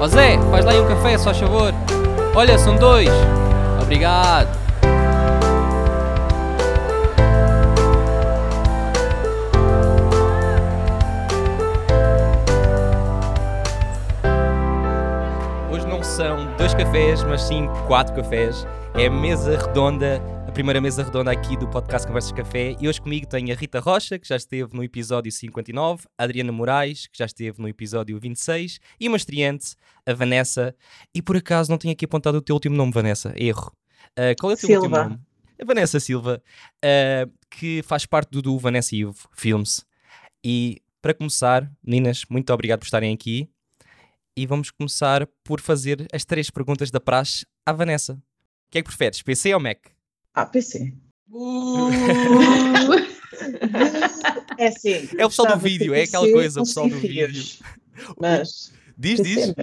Ó Zé, faz lá aí um café, só favor. Olha, são dois. Obrigado. Hoje não são dois cafés, mas sim quatro cafés. É mesa redonda, a primeira mesa redonda aqui do podcast Conversas Café. E hoje comigo tenho a Rita Rocha, que já esteve no episódio 59, a Adriana Moraes, que já esteve no episódio 26, e uma estreante, a Vanessa. E por acaso não tenho aqui apontado o teu último nome, Vanessa. Erro. Uh, qual é o teu Silva. último nome? A Vanessa Silva, uh, que faz parte do, do Vanessa Ivo Films. E para começar, meninas, muito obrigado por estarem aqui. E vamos começar por fazer as três perguntas da praxe à Vanessa. O que é que preferes, PC ou Mac? Ah, PC. Uh, É assim. É o pessoal do vídeo, é aquela coisa, o pessoal do vídeo. fios, Mas. Diz, PC diz.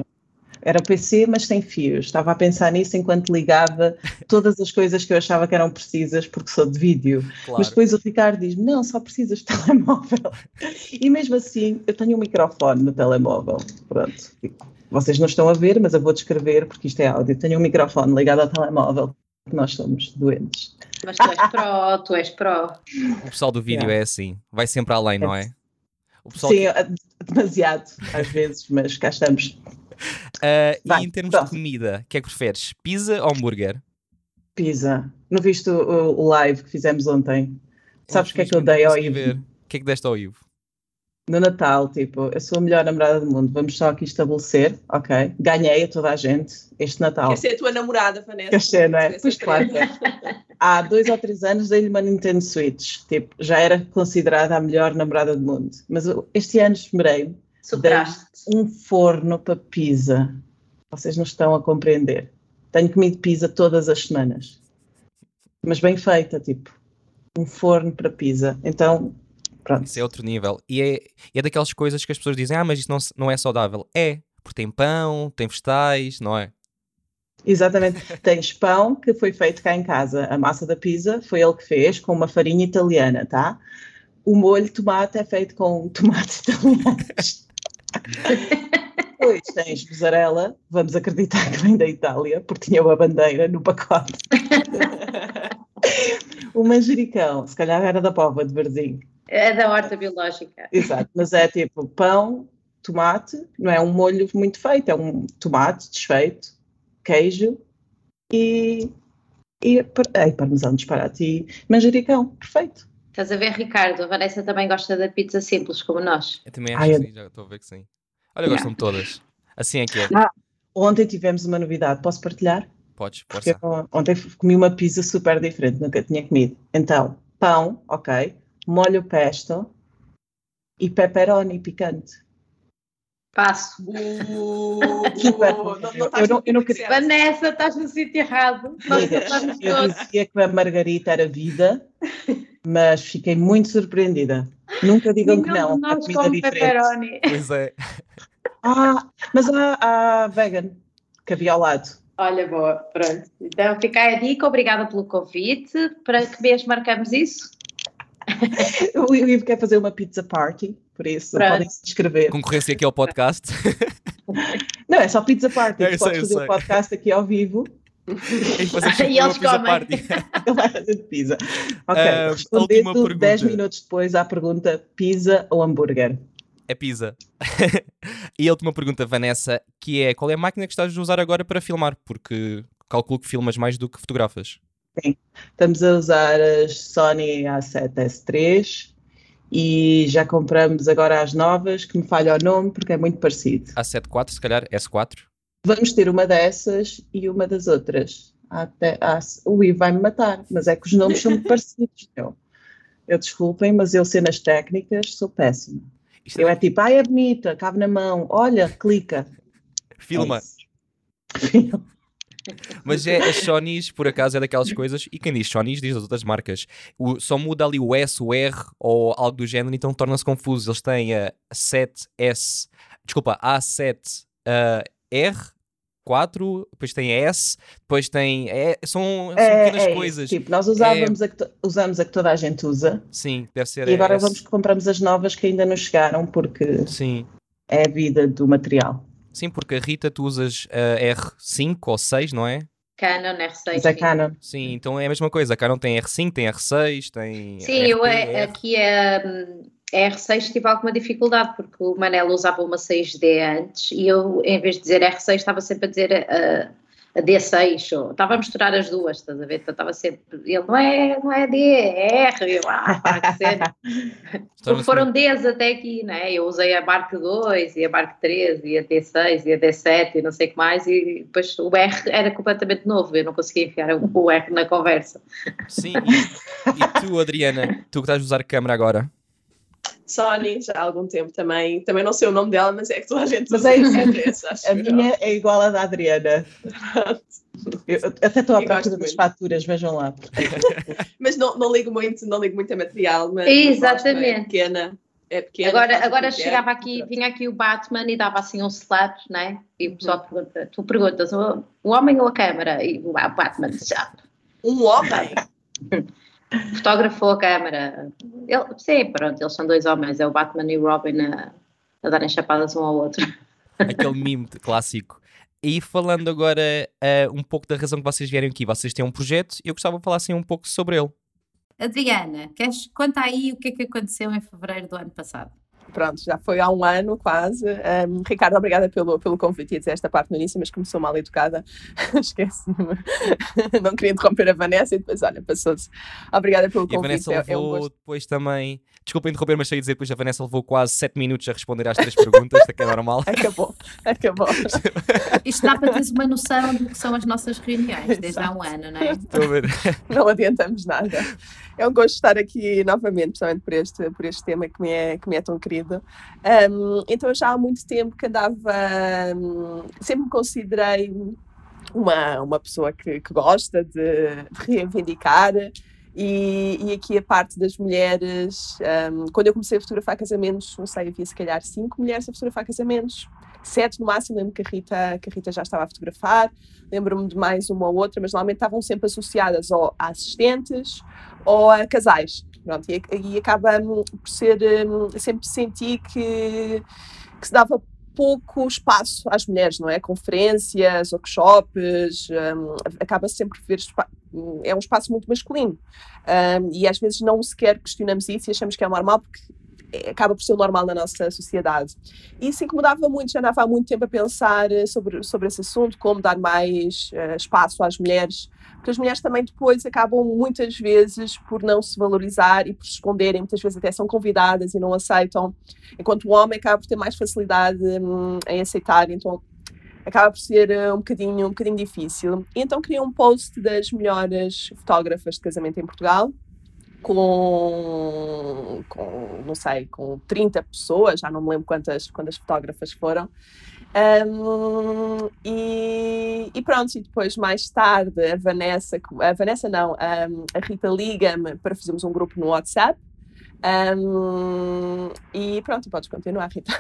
Era PC, mas sem fios. Estava a pensar nisso enquanto ligava todas as coisas que eu achava que eram precisas, porque sou de vídeo. Claro. Mas depois o Ricardo diz: Não, só precisas de telemóvel. E mesmo assim, eu tenho um microfone no telemóvel. Pronto. Vocês não estão a ver, mas eu vou descrever porque isto é áudio. Tenho um microfone ligado ao telemóvel, nós somos doentes. mas tu és pró, tu és pró. O pessoal do vídeo Yeah. é assim. Vai sempre além, não é? O pessoal Sim, é demasiado, às vezes, mas cá estamos. Ah, e Vai, em termos próximo. de comida, o que é que preferes? Pizza ou hambúrguer? Pizza. Não viste o, o live que fizemos ontem? Sabes o que é que eu dei ao Ivo? ver. O que é que deste ao Ivo? No Natal, tipo, eu sou a melhor namorada do mundo. Vamos só aqui estabelecer, ok? Ganhei a toda a gente este Natal. Quer ser a tua namorada, Vanessa? Quer ser, não é? Essa Pois claro que é. Há dois ou três anos dei-lhe uma Nintendo Switch. Tipo, já era considerada a melhor namorada do mundo. Mas este ano esmerei-me Superaste. um forno para pizza. Vocês não estão a compreender. Tenho comido pizza todas as semanas. Mas bem feita, tipo. Um forno para pizza. Então, pronto. Isso é outro nível. E é, é daquelas coisas que as pessoas dizem, ah, mas isso não, não é saudável. É, porque tem pão, tem vegetais, não é? Exatamente. Tens pão que foi feito cá em casa. A massa da pizza foi ele que fez com uma farinha italiana, tá? O molho de tomate é feito com tomates italianos. Depois tens mussarela, vamos acreditar que vem da Itália, porque tinha uma bandeira no pacote. o manjericão, se calhar era da pova de Varzim. É da horta biológica. Exato, mas é tipo pão, tomate, não é um molho muito feito, é um tomate desfeito, queijo e, e ai, parmesão disparate e manjericão, perfeito. Estás a ver, Ricardo? A Vanessa também gosta da pizza simples, como nós. Eu também acho Ai, que sim, já estou a ver que sim. Olha, gostam de todas. Assim é que é. Ontem tivemos uma novidade, posso partilhar? Podes, eu ontem comi uma pizza super diferente, nunca tinha comido. Então, pão, ok, molho pesto e pepperoni picante. Passo. Uh, não, não- não. Vanessa, estás no sítio errado. Eu todos. dizia que a margarita era vida, mas fiquei muito surpreendida. Nunca digam que Nenhum não, de a nós comida é diferente. pepperoni. Pois é. Ah, mas há, há vegan, que havia ao lado. Olha, boa, pronto. Então fica aí a dica, obrigada pelo convite. Para que mês marcamos isso? O Ivo quer fazer uma pizza party, por isso Pronto. podem se inscrever. Concorrência aqui ao podcast. Não, é só pizza party, Eu tu sei, podes fazer o podcast aqui ao vivo, E E eles comem. party. ele vai fazer de pizza. Ok, última respondendo pergunta. 10 minutos depois à pergunta pizza ou hambúrguer? É pizza. e a última pergunta, Vanessa, que é qual é a máquina que estás a usar agora para filmar? Porque calculo que filmas mais do que fotografas. Estamos a usar as Sony A7S3 e já compramos agora as novas, que me falha o nome porque é muito parecido. A74, se calhar, S4. Vamos ter uma dessas e uma das outras. Até, ah, o Ivo vai-me matar, mas é que os nomes são muito parecidos. Eu, eu desculpem, mas eu cenas técnicas sou péssima. Isto Eu é tipo, ai é bonita, cabe na mão, olha, clica. filma. É isso. Mas é as Sonys, por acaso, é daquelas coisas, e quem diz Sonys diz as outras marcas. O- só muda ali o S, o R ou algo do género, então torna-se confuso. Eles têm a 7S, desculpa, A7 ah, R, 4, depois tem a S, depois tem. É, são, são pequenas isso, coisas. Tipo, nós usávamos a que usamos a que toda a gente usa Sim, deve ser. e agora S. vamos compramos as novas que ainda não chegaram porque Sim, é a vida do material. Sim, porque a Rita, tu usas a R5 ou 6, não é? Canon R6. Mas é Canon. Sim, então é a mesma coisa. A Canon tem R5, tem R6, tem. Sim, RP, eu é, R. aqui é, hum, a R6 tive alguma dificuldade porque o Manel usava uma 6D antes e eu, em vez de dizer R6, estava sempre a dizer a, a D6, ou estava a misturar as duas, estás a ver? Então estava sempre. Ele não é, não é D, é R. Eu, ah, pá, que. Porque foram Ds até aqui, né? Eu usei a Mark 2 e a Mark 3 e a D6 e a D7 e não sei o que mais, e depois o R era completamente novo, eu não conseguia enfiar o R na conversa. Sim, e, e tu, Adriana, tu que estás a usar câmera agora? Sony, já há algum tempo também. Também não sei o nome dela, mas é que toda a gente Mas usa é acho A minha é igual à da Adriana. Eu até estou à procura das faturas, vejam lá. Mas não, não ligo muito, não ligo muito a material, mas Exatamente. gosto, é pequena. É pequena Agora, agora chegava aqui, vinha aqui o Batman e dava assim um slap, né? E o Uhum. pessoal pergunta, tu perguntas, o, o homem ou a câmara? E o Batman já Um homem. fotografou a câmara. Ele, sim, pronto, eles são dois homens, é o Batman e o Robin a, a darem chapadas um ao outro. Aquele meme clássico. E falando agora eh, um pouco da razão que vocês vieram aqui, vocês têm um projeto e eu gostava de falar assim um pouco sobre ele. Adriana, queres, conta aí o que é que aconteceu em fevereiro do ano passado. Pronto, já foi há um ano quase. Um, Ricardo, obrigada pelo, pelo convite. Ia dizer esta parte no início, mas começou mal educada. Esqueci-me. Não queria interromper a Vanessa e depois, olha, passou-se. Obrigada pelo E a convite. Vanessa é, é um levou gosto. depois também. Desculpa interromper, mas sei dizer, depois a Vanessa levou quase 7 minutos a responder às três perguntas, que é normal. Acabou, acabou. Isto dá para teres uma noção do que são as nossas reuniões desde há um ano, não é? Estou a ver. Não adiantamos nada. É um gosto estar aqui novamente, principalmente por este, por este tema que me é, que me é tão querido. Um, então, já há muito tempo que andava. um, sempre me considerei uma, uma pessoa que, que gosta de, de reivindicar. E, e aqui a parte das mulheres, um, quando eu comecei a fotografar casamentos, não sei, havia se calhar cinco mulheres a fotografar casamentos, sete no máximo. Lembro que a Rita, que a Rita já estava a fotografar, lembro-me de mais uma ou outra, mas normalmente estavam sempre associadas ou a assistentes ou a casais. Pronto, e, e acaba por ser, hum, sempre senti que, que se dava pouco espaço às mulheres, não é? Conferências, workshops, hum, acaba sempre por ver hum, é um espaço muito masculino Hum, e às vezes não sequer questionamos isso e achamos que é normal porque acaba por ser o normal na nossa sociedade. E isso incomodava muito, já andava há muito tempo a pensar eh, sobre, sobre esse assunto, como dar mais eh, espaço às mulheres, porque as mulheres também depois acabam muitas vezes por não se valorizar e por se esconderem, muitas vezes até são convidadas e não aceitam, enquanto o homem acaba por ter mais facilidade hum, em aceitar, então acaba por ser eh, um bocadinho, um bocadinho difícil. E então criei um post das melhores fotógrafas de casamento em Portugal, com, com, não sei, com 30 pessoas, já não me lembro quantas, quantas fotógrafas foram. Um, e, e pronto, e depois mais tarde a Vanessa, a Vanessa não, a Rita liga-me para fazermos um grupo no WhatsApp. Um, e pronto, podes continuar, Rita.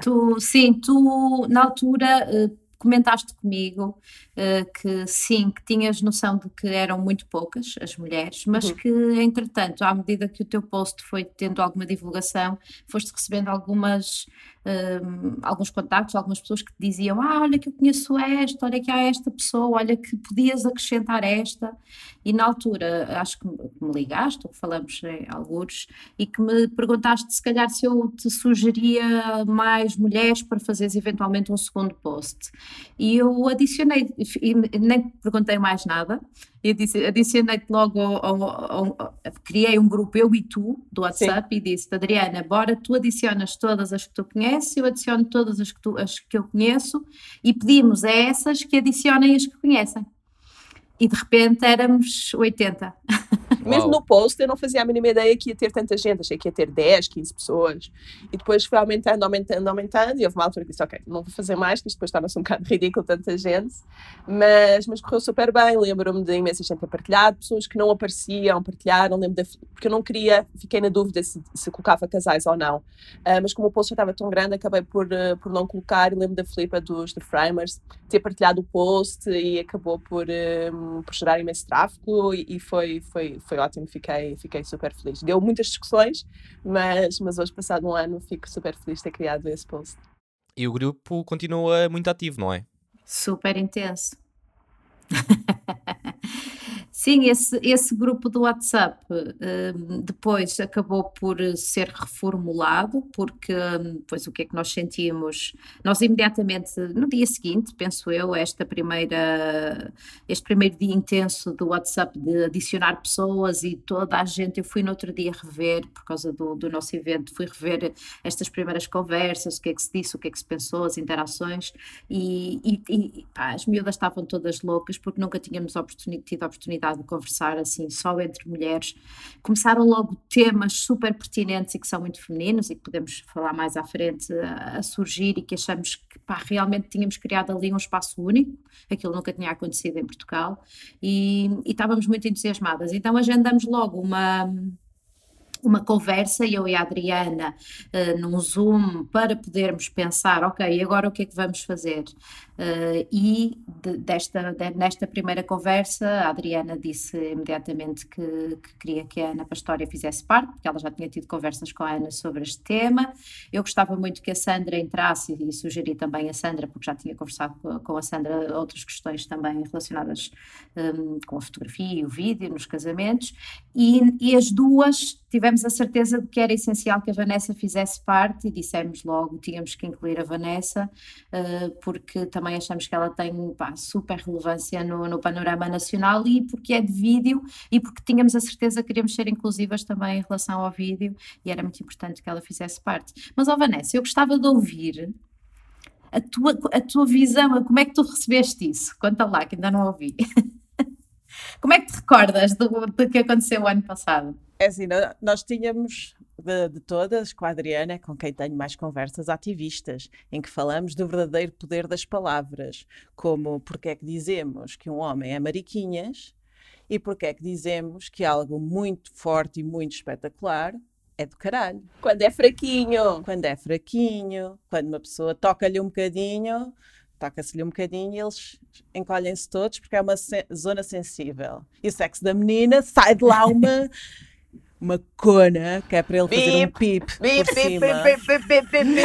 Tu, sim, tu na altura eh, comentaste comigo eh, que sim, que tinhas noção de que eram muito poucas as mulheres, mas Uhum. que entretanto, à medida que o teu post foi tendo alguma divulgação, foste recebendo algumas hum, alguns contactos, algumas pessoas que te diziam, ah, olha que eu conheço esta, olha que há esta pessoa, olha que podias acrescentar esta, e na altura acho que me, ligaste, ou que falamos em alguns, e que me perguntaste se calhar se eu te sugeria mais mulheres para fazeres eventualmente um segundo post. E eu adicionei, e nem te perguntei mais nada, eu disse, adicionei-te logo, ao, ao- ao- criei um grupo, eu e tu, do WhatsApp, e disse Adriana, bora, tu adicionas todas as que tu conheces, eu adiciono todas as que, tu, as que eu conheço, e pedimos a essas que adicionem as que conhecem. E de repente éramos 80. Mesmo no post eu não fazia a mínima ideia que ia ter tanta gente, achei que ia ter 10, 15 pessoas. E depois foi aumentando, aumentando, aumentando, e houve uma altura que disse, ok, não vou fazer mais, que isto depois torna-se um bocado ridículo tanta gente. Mas, mas correu super bem, lembro-me de imensa gente a partilhar, pessoas que não apareciam, partilharam, lembro da, porque eu não queria, fiquei na dúvida se, se colocava casais ou não. Ah, mas como o post já estava tão grande, acabei por, eh, por não colocar, e lembro da Filipa dos The Framers ter partilhado o post e acabou por, eh, por gerar imenso tráfego. E, e foi, foi, foi ótimo, fiquei, fiquei super feliz. Deu muitas discussões, mas, mas hoje, passado um ano, fico super feliz de ter criado esse post. E o grupo continua muito ativo, não é? Super intenso. Sim, esse, esse grupo do WhatsApp hum, depois acabou por ser reformulado, porque hum, pois o que é que nós sentimos? Nós imediatamente, no dia seguinte, penso eu, esta primeira, este primeiro dia intenso do WhatsApp de adicionar pessoas e toda a gente, eu fui no outro dia rever, por causa do, do nosso evento, fui rever estas primeiras conversas, o que é que se disse, o que é que se pensou, as interações, e, e, e pá, as miúdas estavam todas loucas porque nunca tínhamos oportuni tido a de conversar assim só entre mulheres. Começaram logo temas super pertinentes e que são muito femininos e que podemos falar mais à frente a, a surgir e que achamos que pá, realmente tínhamos criado ali um espaço único, aquilo nunca tinha acontecido em Portugal e, e estávamos muito entusiasmadas. Então agendamos logo uma uma conversa, eu e a Adriana, uh, num Zoom, para podermos pensar, ok, agora o que é que vamos fazer? Uh, e de, desta, de, nesta primeira conversa, a Adriana disse imediatamente que, que, queria que a Ana Pastória fizesse parte, porque ela já tinha tido conversas com a Ana sobre este tema. Eu gostava muito que a Sandra entrasse e, sugeri também a Sandra, porque já tinha conversado com, com a Sandra outras questões também relacionadas um, com a fotografia e o vídeo nos casamentos, e, e as duas tivemos a certeza de que era essencial que a Vanessa fizesse parte e dissemos logo, tínhamos que incluir a Vanessa, uh, porque também também achamos que ela tem pá, super relevância no, no, panorama nacional e porque é de vídeo e porque tínhamos a certeza que queríamos ser inclusivas também em relação ao vídeo e era muito importante que ela fizesse parte. Mas, ó Vanessa, eu gostava de ouvir a tua, a tua visão, como é que tu recebeste isso? Conta lá, que ainda não ouvi. como é que te recordas do, do que aconteceu o ano passado? É assim, nós tínhamos de, de, todas, com a Adriana, com quem tenho mais conversas ativistas, em que falamos do verdadeiro poder das palavras, como porque é que dizemos que um homem é mariquinhas e porque é que dizemos que algo muito forte e muito espetacular é do caralho. Quando é fraquinho. Quando é fraquinho, quando uma pessoa toca-lhe um bocadinho, toca-se-lhe um bocadinho e eles encolhem-se todos porque é uma se zona sensível. E o sexo da menina sai de lá uma uma cona que é para ele fazer um pip bip.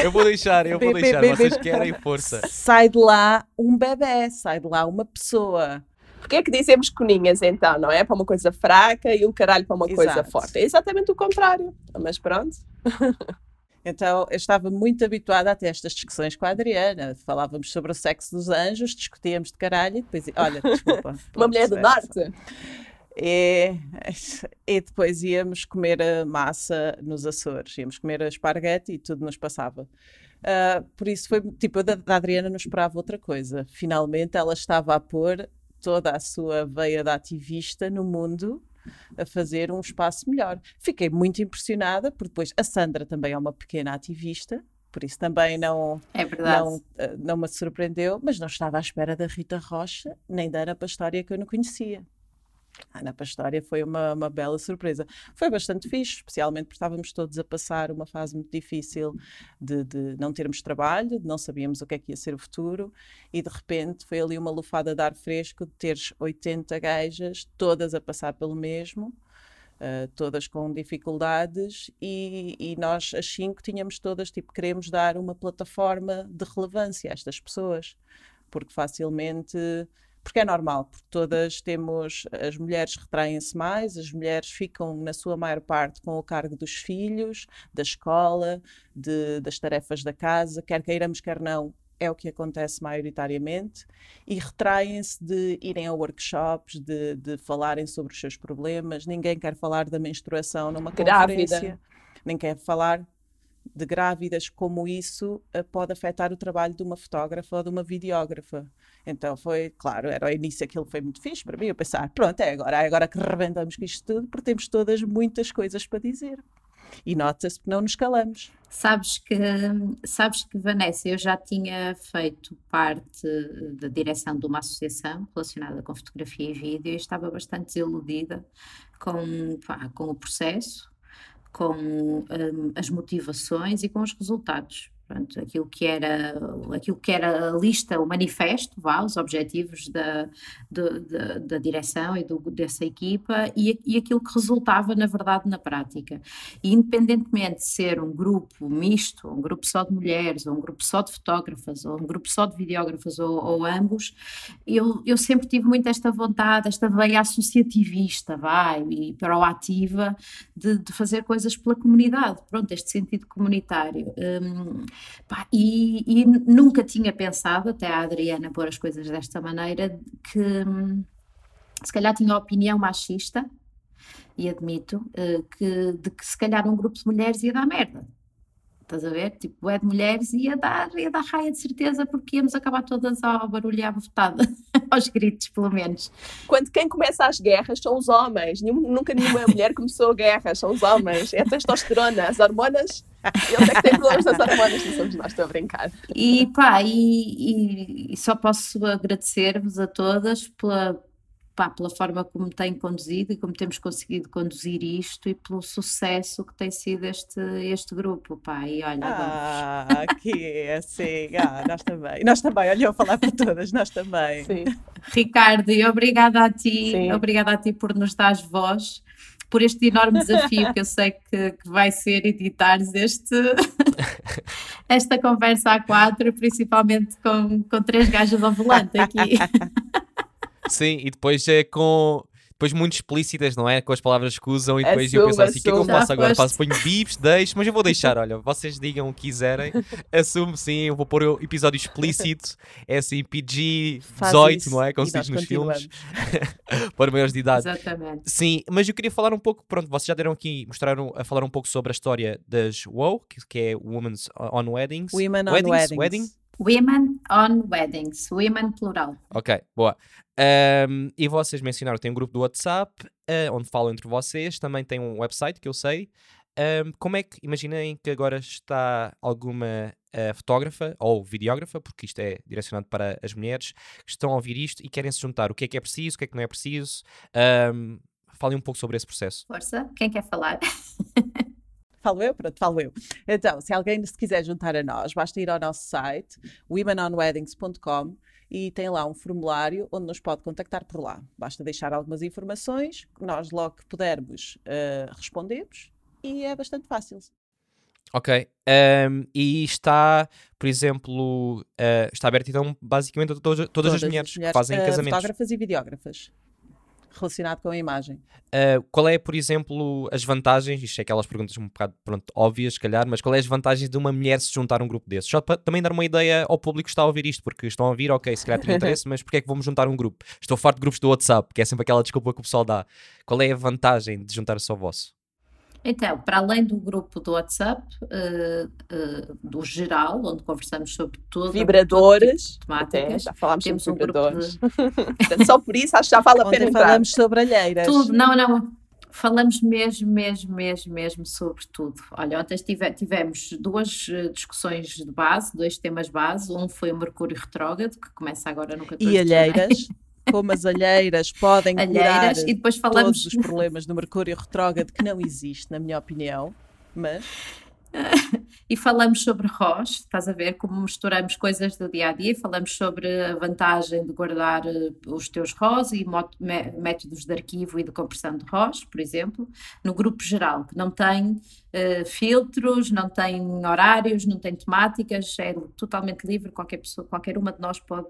Eu vou deixar, eu vou deixar, vocês querem força. Sai de lá um bebê, sai de lá uma pessoa. Porquê é que dizemos coninhas então, não é? Para uma coisa fraca e o caralho para uma Exato. coisa forte. É exatamente o contrário, mas pronto. Então, eu estava muito habituada a ter estas discussões com a Adriana. Falávamos sobre o sexo dos anjos, discutíamos de caralho e depois, olha, desculpa. uma mulher do norte. E, e depois íamos comer a massa nos Açores, íamos comer a esparguete e tudo nos passava. Uh, por isso foi tipo, a da, da Adriana não esperava outra coisa. Finalmente ela estava a pôr toda a sua veia de ativista no mundo a fazer um espaço melhor. Fiquei muito impressionada, porque depois a Sandra também é uma pequena ativista, por isso também não, é não, ah, não me surpreendeu, mas não estava à espera da Rita Rocha, nem da Ana Pastória que eu não conhecia. Ana Pastória foi uma, uma bela surpresa. Foi bastante fixe, especialmente porque estávamos todos a passar uma fase muito difícil de, de, não termos trabalho, de não sabíamos o que é que ia ser o futuro, e de repente foi ali uma lufada de ar fresco de teres 80 gajas, todas a passar pelo mesmo. Uh, todas com dificuldades e, e, nós as cinco tínhamos todas tipo queremos dar uma plataforma de relevância a estas pessoas porque facilmente porque é normal, porque todas temos, as mulheres retraem-se mais, as mulheres ficam, na sua maior parte, com o cargo dos filhos, da escola, de, das tarefas da casa, quer queiramos, quer não, é o que acontece maioritariamente, e retraem-se de irem a workshops, de, de falarem sobre os seus problemas. Ninguém quer falar da menstruação numa Grávida. conferência, nem quer falar de grávidas, como isso uh, pode afetar o trabalho de uma fotógrafa ou de uma videógrafa. Então foi, claro, era o início aquilo foi muito fixe para mim, eu pensar, pronto, é agora, é agora que rebentamos com isto tudo, porque temos todas muitas coisas para dizer. E nota-se que não nos calamos. Sabes que, sabes que, Vanessa, eu já tinha feito parte da direção de uma associação relacionada com fotografia e vídeo e estava bastante desiludida com, pá, com o processo com um, as motivações e com os resultados. Pronto, aquilo que era aquilo que era a lista, o manifesto, vá, os objetivos da, do, da, da, direção e do, dessa equipa e, e aquilo que resultava na verdade na prática. E independentemente de ser um grupo misto, um grupo só de mulheres, ou um grupo só de fotógrafas, ou um grupo só de videógrafas, ou, ou ambos, eu, eu sempre tive muito esta vontade, esta veia associativista, vai, e proativa de, de fazer coisas pela comunidade, pronto, este sentido comunitário. Um, Pá, e, e, nunca tinha pensado, até a Adriana pôr as coisas desta maneira, que hum, se calhar tinha opinião machista, e admito, uh, que, de que se calhar um grupo de mulheres ia dar merda. Estás a ver? Tipo, é de mulheres ia dar, ia dar raia de certeza, porque íamos acabar todas ao barulho e à bofetada, aos gritos, pelo menos. Quando quem começa as guerras são os homens, nunca nenhuma mulher começou guerras, são os homens, é a testosterona, as hormonas eles é que têm problemas das hormonas, não somos nós, estou a brincar. E pá, e, e, e só posso agradecer-vos a todas pela, pá, pela forma como têm conduzido e como temos conseguido conduzir isto e pelo sucesso que tem sido este, este grupo, pá, e olha, ah, vamos. que assim, ah, nós também, nós também, olha eu falar para todas, nós também. Sim. Ricardo, e obrigada a ti, Sim. obrigada a ti por nos dar voz por este enorme desafio que eu sei que, que vai ser editares este, esta conversa a quatro, principalmente com, com três gajas ao volante aqui. Sim, e depois é com depois muito explícitas, não é? Com as palavras que usam e depois assume, eu penso assim, o que é que eu faço agora? Faço, ponho bips, deixo, mas eu vou deixar, olha, vocês digam o que quiserem, assumo sim, eu vou pôr o episódio explícito, é assim, PG 18, não é? Como se diz nos filmes, para maiores de idade. Exatamente. Sim, mas eu queria falar um pouco, pronto, vocês já deram aqui, mostraram a falar um pouco sobre a história das WOW, que, que é Women's on Weddings. Women on Weddings. Weddings. Wedding? Women on Weddings, women plural. Ok, boa. Um, e vocês mencionaram, tem um grupo do WhatsApp uh, onde falam entre vocês, também tem um website que eu sei. Um, como é que, imaginem que agora está alguma uh, fotógrafa ou videógrafa, porque isto é direcionado para as mulheres, que estão a ouvir isto e querem se juntar. O que é que é preciso, o que é que não é preciso? Um, falem um pouco sobre esse processo. Força, quem quer falar? Falo eu? Pronto, falo eu. Então, se alguém se quiser juntar a nós, basta ir ao nosso site, womenonweddings.com e tem lá um formulário onde nos pode contactar por lá. Basta deixar algumas informações, nós logo que pudermos uh, respondemos e é bastante fácil. Ok. Um, e está, por exemplo, uh, está aberto então basicamente a todas, todas, todas as, mulheres as, mulheres que fazem uh, casamentos. Fotógrafas e videógrafas relacionado com a imagem. Uh, qual é, por exemplo, as vantagens, isto é aquelas perguntas um bocado pronto, óbvias, se calhar, mas qual é as vantagens de uma mulher se juntar a um grupo desses? Só para também dar uma ideia ao público que está a ouvir isto, porque estão a ouvir, ok, se calhar tem interesse, mas porquê é que vamos juntar um grupo? Estou farto de grupos do WhatsApp, que é sempre aquela desculpa que o pessoal dá. Qual é a vantagem de juntar-se ao vosso? Então, para além do grupo do WhatsApp, uh, uh, do geral, onde conversamos sobre tudo, vibradores, tipo temáticas, já falámos temos sobre vibradores. Um de... só por isso acho que já vale a pena entrar. falamos sobre alheiras. Tudo, não, não. Falamos mesmo, mesmo, mesmo, mesmo sobre tudo. Olha, ontem tive, tivemos duas eh, discussões de base, dois temas base. Um foi o Mercúrio retrógrado, que começa agora no 14 E alheiras como as alheiras podem alheiras, e depois falamos... todos os problemas do Mercúrio retrógrado, que não existe, na minha opinião, mas... e falamos sobre ROS, estás a ver como misturamos coisas do dia a dia, falamos sobre a vantagem de guardar eh, os teus ROS e métodos de arquivo e de compressão de ROS, por exemplo, no grupo geral, que não tem uh, filtros, não tem horários, não tem temáticas, é totalmente livre, qualquer pessoa, qualquer uma de nós pode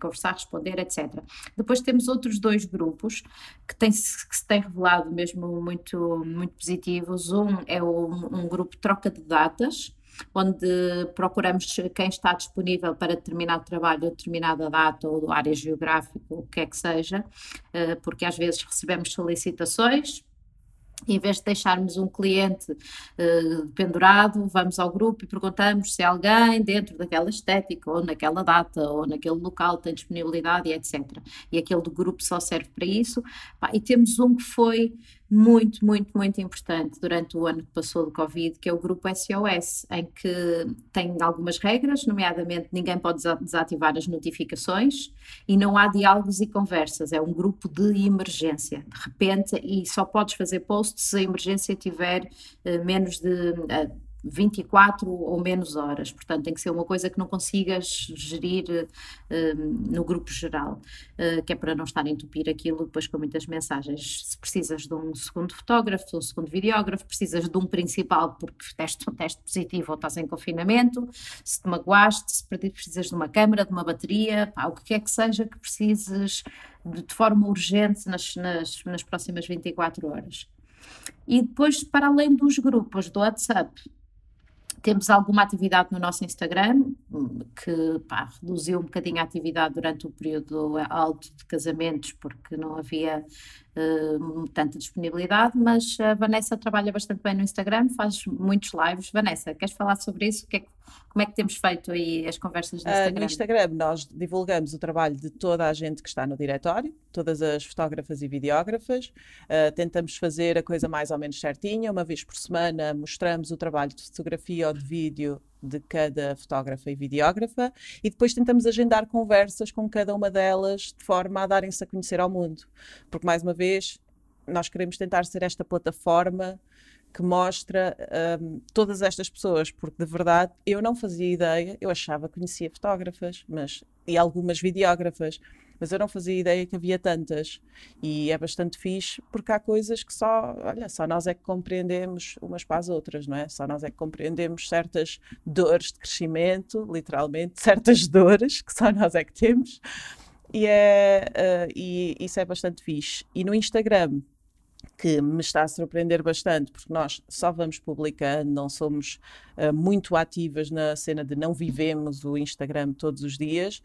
conversar, responder, etc. Depois temos outros dois grupos que, tem, que se têm revelado mesmo muito, muito positivos. Um é o, um grupo troca de datas, onde procuramos quem está disponível para determinado trabalho, determinada data ou área geográfica, o que é que seja, eh, porque às vezes recebemos solicitações em vez de deixarmos um cliente uh, pendurado, vamos ao grupo e perguntamos se alguém dentro daquela estética, ou naquela data, ou naquele local tem disponibilidade etc. E aquele do grupo só serve para isso. e temos um que foi muito, muito, muito importante durante o ano que passou do Covid, que é o grupo SOS, em que tem algumas regras, nomeadamente ninguém pode desativar as notificações e não há diálogos e conversas, é um grupo de emergência, de repente, e só podes fazer post se a emergência tiver uh, menos de. Uh, 24 ou menos horas, portanto tem que ser uma coisa que não consigas gerir uh, no grupo geral, uh, que é para não estar a entupir aquilo depois com muitas mensagens. Se precisas de um segundo fotógrafo, de um segundo videógrafo, precisas de um principal porque teste um teste positivo ou estás em confinamento, se te magoaste, se precisas de uma câmera, de uma bateria, pá, o que quer que seja que precises de, de forma urgente nas, nas, nas próximas 24 horas. E depois, para além dos grupos do WhatsApp, temos alguma atividade no nosso Instagram, que pá, reduziu um bocadinho a atividade durante o período alto de casamentos, porque não havia uh, tanta disponibilidade, mas a Vanessa trabalha bastante bem no Instagram, faz muitos lives. Vanessa, queres falar sobre isso? Que é, como é que temos feito aí as conversas no Instagram? Uh, no Instagram nós divulgamos o trabalho de toda a gente que está no diretório, todas as fotógrafas e videógrafas, uh, tentamos fazer a coisa mais ou menos certinha, uma vez por semana mostramos o trabalho de fotografia de vídeo de cada fotógrafa e videógrafa e depois tentamos agendar conversas com cada uma delas de forma a darem-se a conhecer ao mundo. Porque, mais uma vez, nós queremos tentar ser esta plataforma que mostra um, todas estas pessoas, porque de verdade eu não fazia ideia, eu achava que conhecia fotógrafas mas, e algumas videógrafas, mas eu não fazia ideia que havia tantas. E é bastante fixe porque há coisas que só, olha, só nós é que compreendemos umas para as outras, não é? Só nós é que compreendemos certas dores de crescimento, literalmente, certas dores que só nós é que temos. E, é, uh, e isso é bastante fixe. E no Instagram, que me está a surpreender bastante, porque nós só vamos publicando, não somos uh, muito ativas na cena de não vivemos o Instagram todos os dias.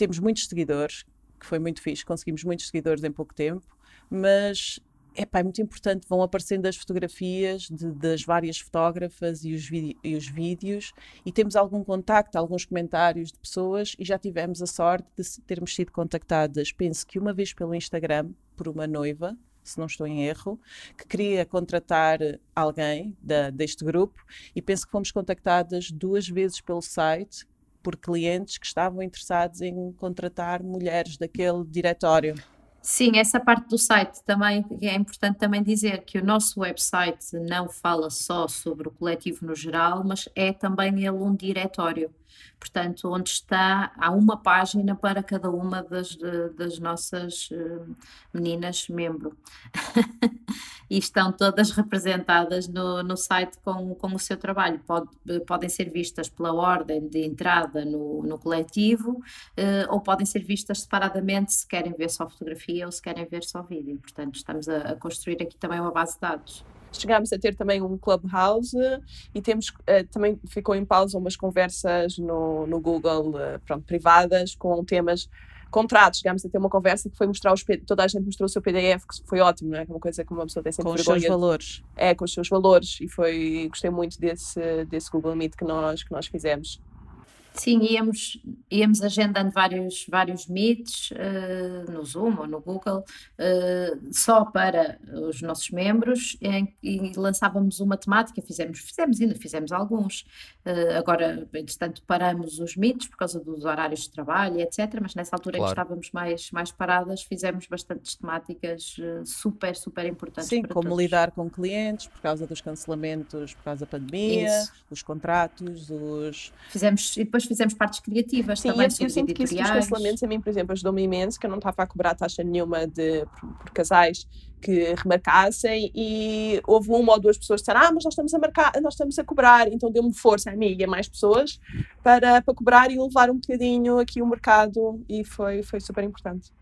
Temos muitos seguidores, que foi muito fixe, conseguimos muitos seguidores em pouco tempo, mas epá, é muito importante, vão aparecendo as fotografias de, das várias fotógrafas e os, e os vídeos e temos algum contacto, alguns comentários de pessoas e já tivemos a sorte de termos sido contactadas, penso que uma vez pelo Instagram, por uma noiva, se não estou em erro, que queria contratar alguém da, deste grupo e penso que fomos contactadas duas vezes pelo site por clientes que estavam interessados em contratar mulheres daquele diretório. Sim, essa parte do site também é importante também dizer que o nosso website não fala só sobre o coletivo no geral, mas é também ele um diretório. Portanto, onde está, há uma página para cada uma das, das nossas eh, meninas membro. e estão todas representadas no, no site com, com o seu trabalho. Pode, podem ser vistas pela ordem de entrada no, no coletivo eh, ou podem ser vistas separadamente se querem ver só fotografia ou se querem ver só vídeo. Portanto, estamos a, a construir aqui também uma base de dados chegámos a ter também um clubhouse e temos uh, também ficou em pausa umas conversas no, no Google uh, pronto, privadas com temas contratos, chegámos a ter uma conversa que foi mostrar os toda a gente mostrou o seu PDF, que foi ótimo, não é? é uma coisa que uma pessoa tem sempre com vergonha. os seus valores. É, com os seus valores e foi gostei muito desse desse Google Meet que nós que nós fizemos. Sim, íamos, íamos agendando vários, vários meets uh, no Zoom ou no Google, uh, só para os nossos membros, em, e lançávamos uma temática, fizemos, fizemos ainda, fizemos alguns. Uh, agora, entretanto, paramos os meets por causa dos horários de trabalho, etc. Mas nessa altura claro. em que estávamos mais, mais paradas, fizemos bastantes temáticas super, super importantes. Sim, como todos. lidar com clientes por causa dos cancelamentos, por causa da pandemia, Isso. os contratos, os. Fizemos, e depois depois fizemos partes criativas Sim, também. Eu, eu sinto que isso dos cancelamentos a mim, por exemplo, ajudou-me imenso, que eu não estava a cobrar taxa nenhuma de, por, por, casais que remarcassem e houve uma ou duas pessoas que disseram, ah, mas nós estamos a marcar, nós estamos a cobrar, então deu-me força a mim e a mais pessoas para, para cobrar e levar um bocadinho aqui o mercado e foi, foi super importante.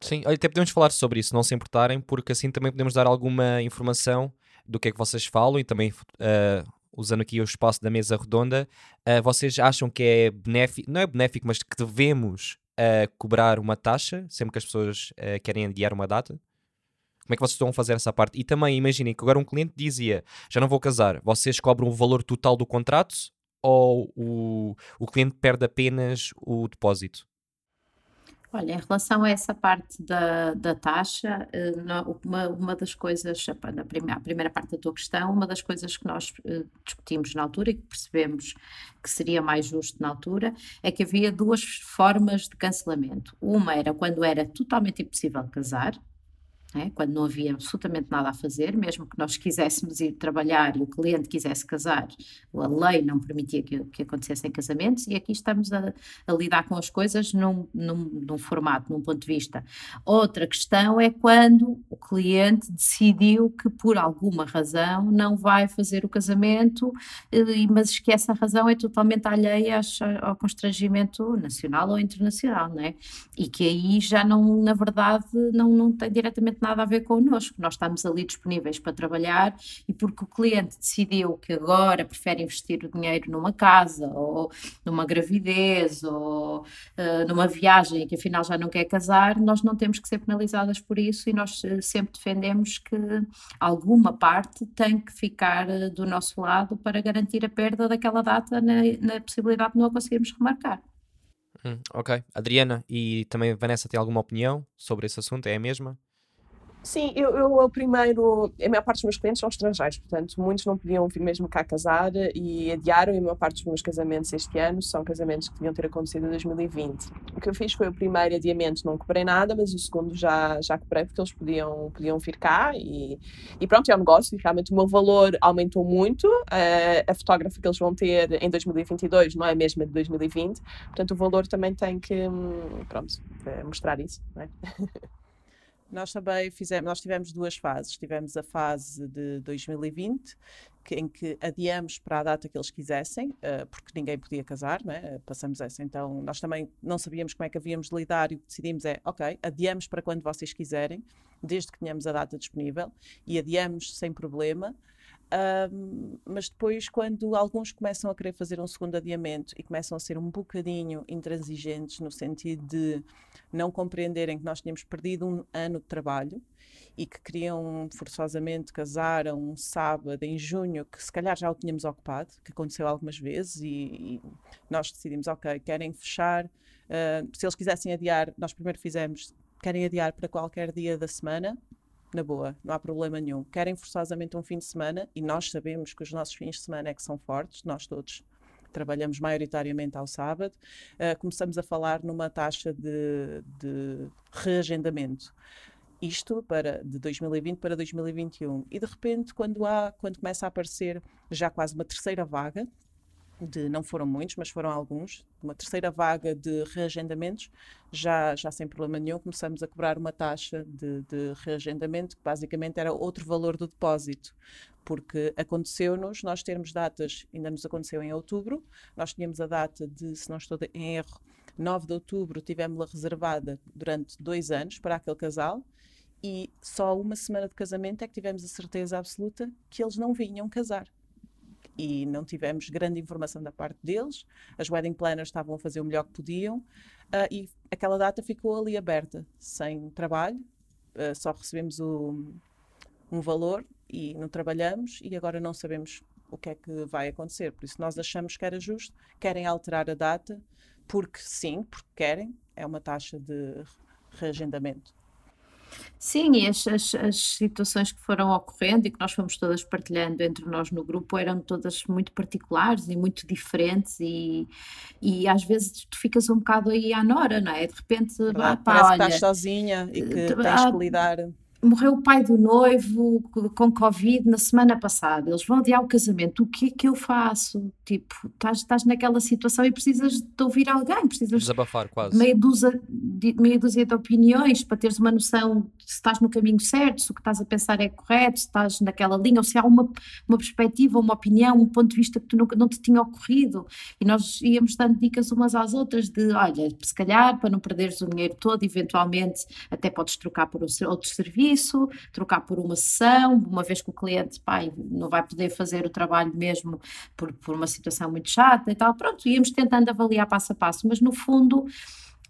Sim, até podemos falar sobre isso, não se importarem, porque assim também podemos dar alguma informação do que é que vocês falam e também uh, usando aqui o espaço da mesa redonda, uh, vocês acham que é benéfico, não é benéfico, mas que devemos uh, cobrar uma taxa sempre que as pessoas uh, querem adiar uma data? Como é que vocês estão a fazer essa parte? E também imaginem que agora um cliente dizia: já não vou casar, vocês cobram o valor total do contrato ou o, o cliente perde apenas o depósito? Olha, em relação a essa parte da, da taxa, eh, uma, uma das coisas, a primeira, a primeira parte da tua questão, uma das coisas que nós eh, discutimos na altura e que percebemos que seria mais justo na altura, é que havia duas formas de cancelamento. Uma era quando era totalmente impossível casar, é? quando não havia absolutamente nada a fazer, mesmo que nós quiséssemos ir trabalhar e o cliente quisesse casar, a lei não permitia que, que acontecessem casamentos, e aqui estamos a, a lidar com as coisas num, num, num, formato, num ponto de vista. Outra questão é quando o cliente decidiu que, por alguma razão, não vai fazer o casamento, mas que essa razão é totalmente alheia ao constrangimento nacional ou internacional, não é? E que aí já não, na verdade, não, não tem diretamente nada a ver connosco. Nós estamos ali disponíveis para trabalhar e porque o cliente decidiu que agora prefere investir o dinheiro numa casa ou numa gravidez ou uh, numa viagem e que afinal já não quer casar, nós não temos que ser penalizadas por isso e nós uh, sempre defendemos que alguma parte tem que ficar uh, do nosso lado para garantir a perda daquela data na, na possibilidade de não a conseguirmos remarcar. Hum, ok. Adriana e também Vanessa tem alguma opinião sobre esse assunto? É a mesma? Sim, eu, eu o primeiro, a maior parte dos meus clientes são estrangeiros, portanto, muitos não podiam vir mesmo cá casar e adiaram, e a maior parte dos meus casamentos este ano são casamentos que deviam ter acontecido em 2020. O que eu fiz foi o primeiro adiamento, não cobrei nada, mas o segundo já, já cobrei porque eles podiam, podiam vir cá e, e pronto, é um negócio e realmente o meu valor aumentou muito. Uh, a fotógrafa que eles vão ter em 2022 não é a mesma de 2020, portanto, o valor também tem que, hum, pronto, eh, mostrar isso, não é? Nós também fizemos, nós tivemos duas fases. Tivemos a fase de 2020, que, em que adiamos para a data que eles quisessem, uh, porque ninguém podia casar, né? passamos essa. Então, nós também não sabíamos como é que havíamos de lidar e decidimos é, ok, adiamos para quando vocês quiserem, desde que tenhamos a data disponível, e adiamos sem problema. Um, mas depois, quando alguns começam a querer fazer um segundo adiamento e começam a ser um bocadinho intransigentes no sentido de não compreenderem que nós tínhamos perdido um ano de trabalho e que queriam forçosamente casar a um sábado em junho, que se calhar já o tínhamos ocupado, que aconteceu algumas vezes, e, e nós decidimos, ok, querem fechar. Uh, se eles quisessem adiar, nós primeiro fizemos, querem adiar para qualquer dia da semana, na boa, não há problema nenhum. Querem forçosamente um fim de semana e nós sabemos que os nossos fins de semana é que são fortes, nós todos trabalhamos maioritariamente ao sábado, uh, começamos a falar numa taxa de, de reagendamento. Isto para de 2020 para 2021. E de repente, quando há, quando começa a aparecer já quase uma terceira vaga, de não foram muitos, mas foram alguns, uma terceira vaga de reagendamentos, já, já sem problema nenhum, começamos a cobrar uma taxa de, de reagendamento, que basicamente era outro valor do depósito, porque aconteceu-nos nós termos datas, ainda nos aconteceu em outubro, nós tínhamos a data de, se não estou em erro, 9 de outubro, tivemos-la reservada durante dois anos para aquele casal, e só uma semana de casamento é que tivemos a certeza absoluta que eles não vinham casar e não tivemos grande informação da parte deles. As wedding planners estavam a fazer o melhor que podiam uh, e aquela data ficou ali aberta, sem trabalho, uh, só recebemos o, um valor e não trabalhamos e agora não sabemos o que é que vai acontecer. Por isso nós achamos que era justo, querem alterar a data, porque sim, porque querem, é uma taxa de reagendamento. Sim, e as, as, as, situações que foram ocorrendo e que nós fomos todas partilhando entre nós no grupo eram todas muito particulares e muito diferentes e, e às vezes tu ficas um bocado aí à nora, não é? De repente, pá, parece olha, que estás sozinha e que tens que lidar morreu o pai do noivo com Covid na semana passada, eles vão adiar o casamento, o que é que eu faço? Tipo, estás, estás naquela situação e precisas de ouvir alguém, precisas desabafar quase. Meia dúzia, de, meia dúzia de opiniões para teres uma noção se estás no caminho certo, se o que estás a pensar é correto, se estás naquela linha, ou se há uma, uma perspectiva, uma opinião, um ponto de vista que tu nunca, não te tinha ocorrido. E nós íamos dando dicas umas às outras de, olha, se calhar, para não perderes o dinheiro todo, eventualmente até podes trocar por outro serviço, trocar por uma sessão, uma vez que o cliente, pai, não vai poder fazer o trabalho mesmo por, por uma situação muito chata e tal. Pronto, íamos tentando avaliar passo a passo, mas no fundo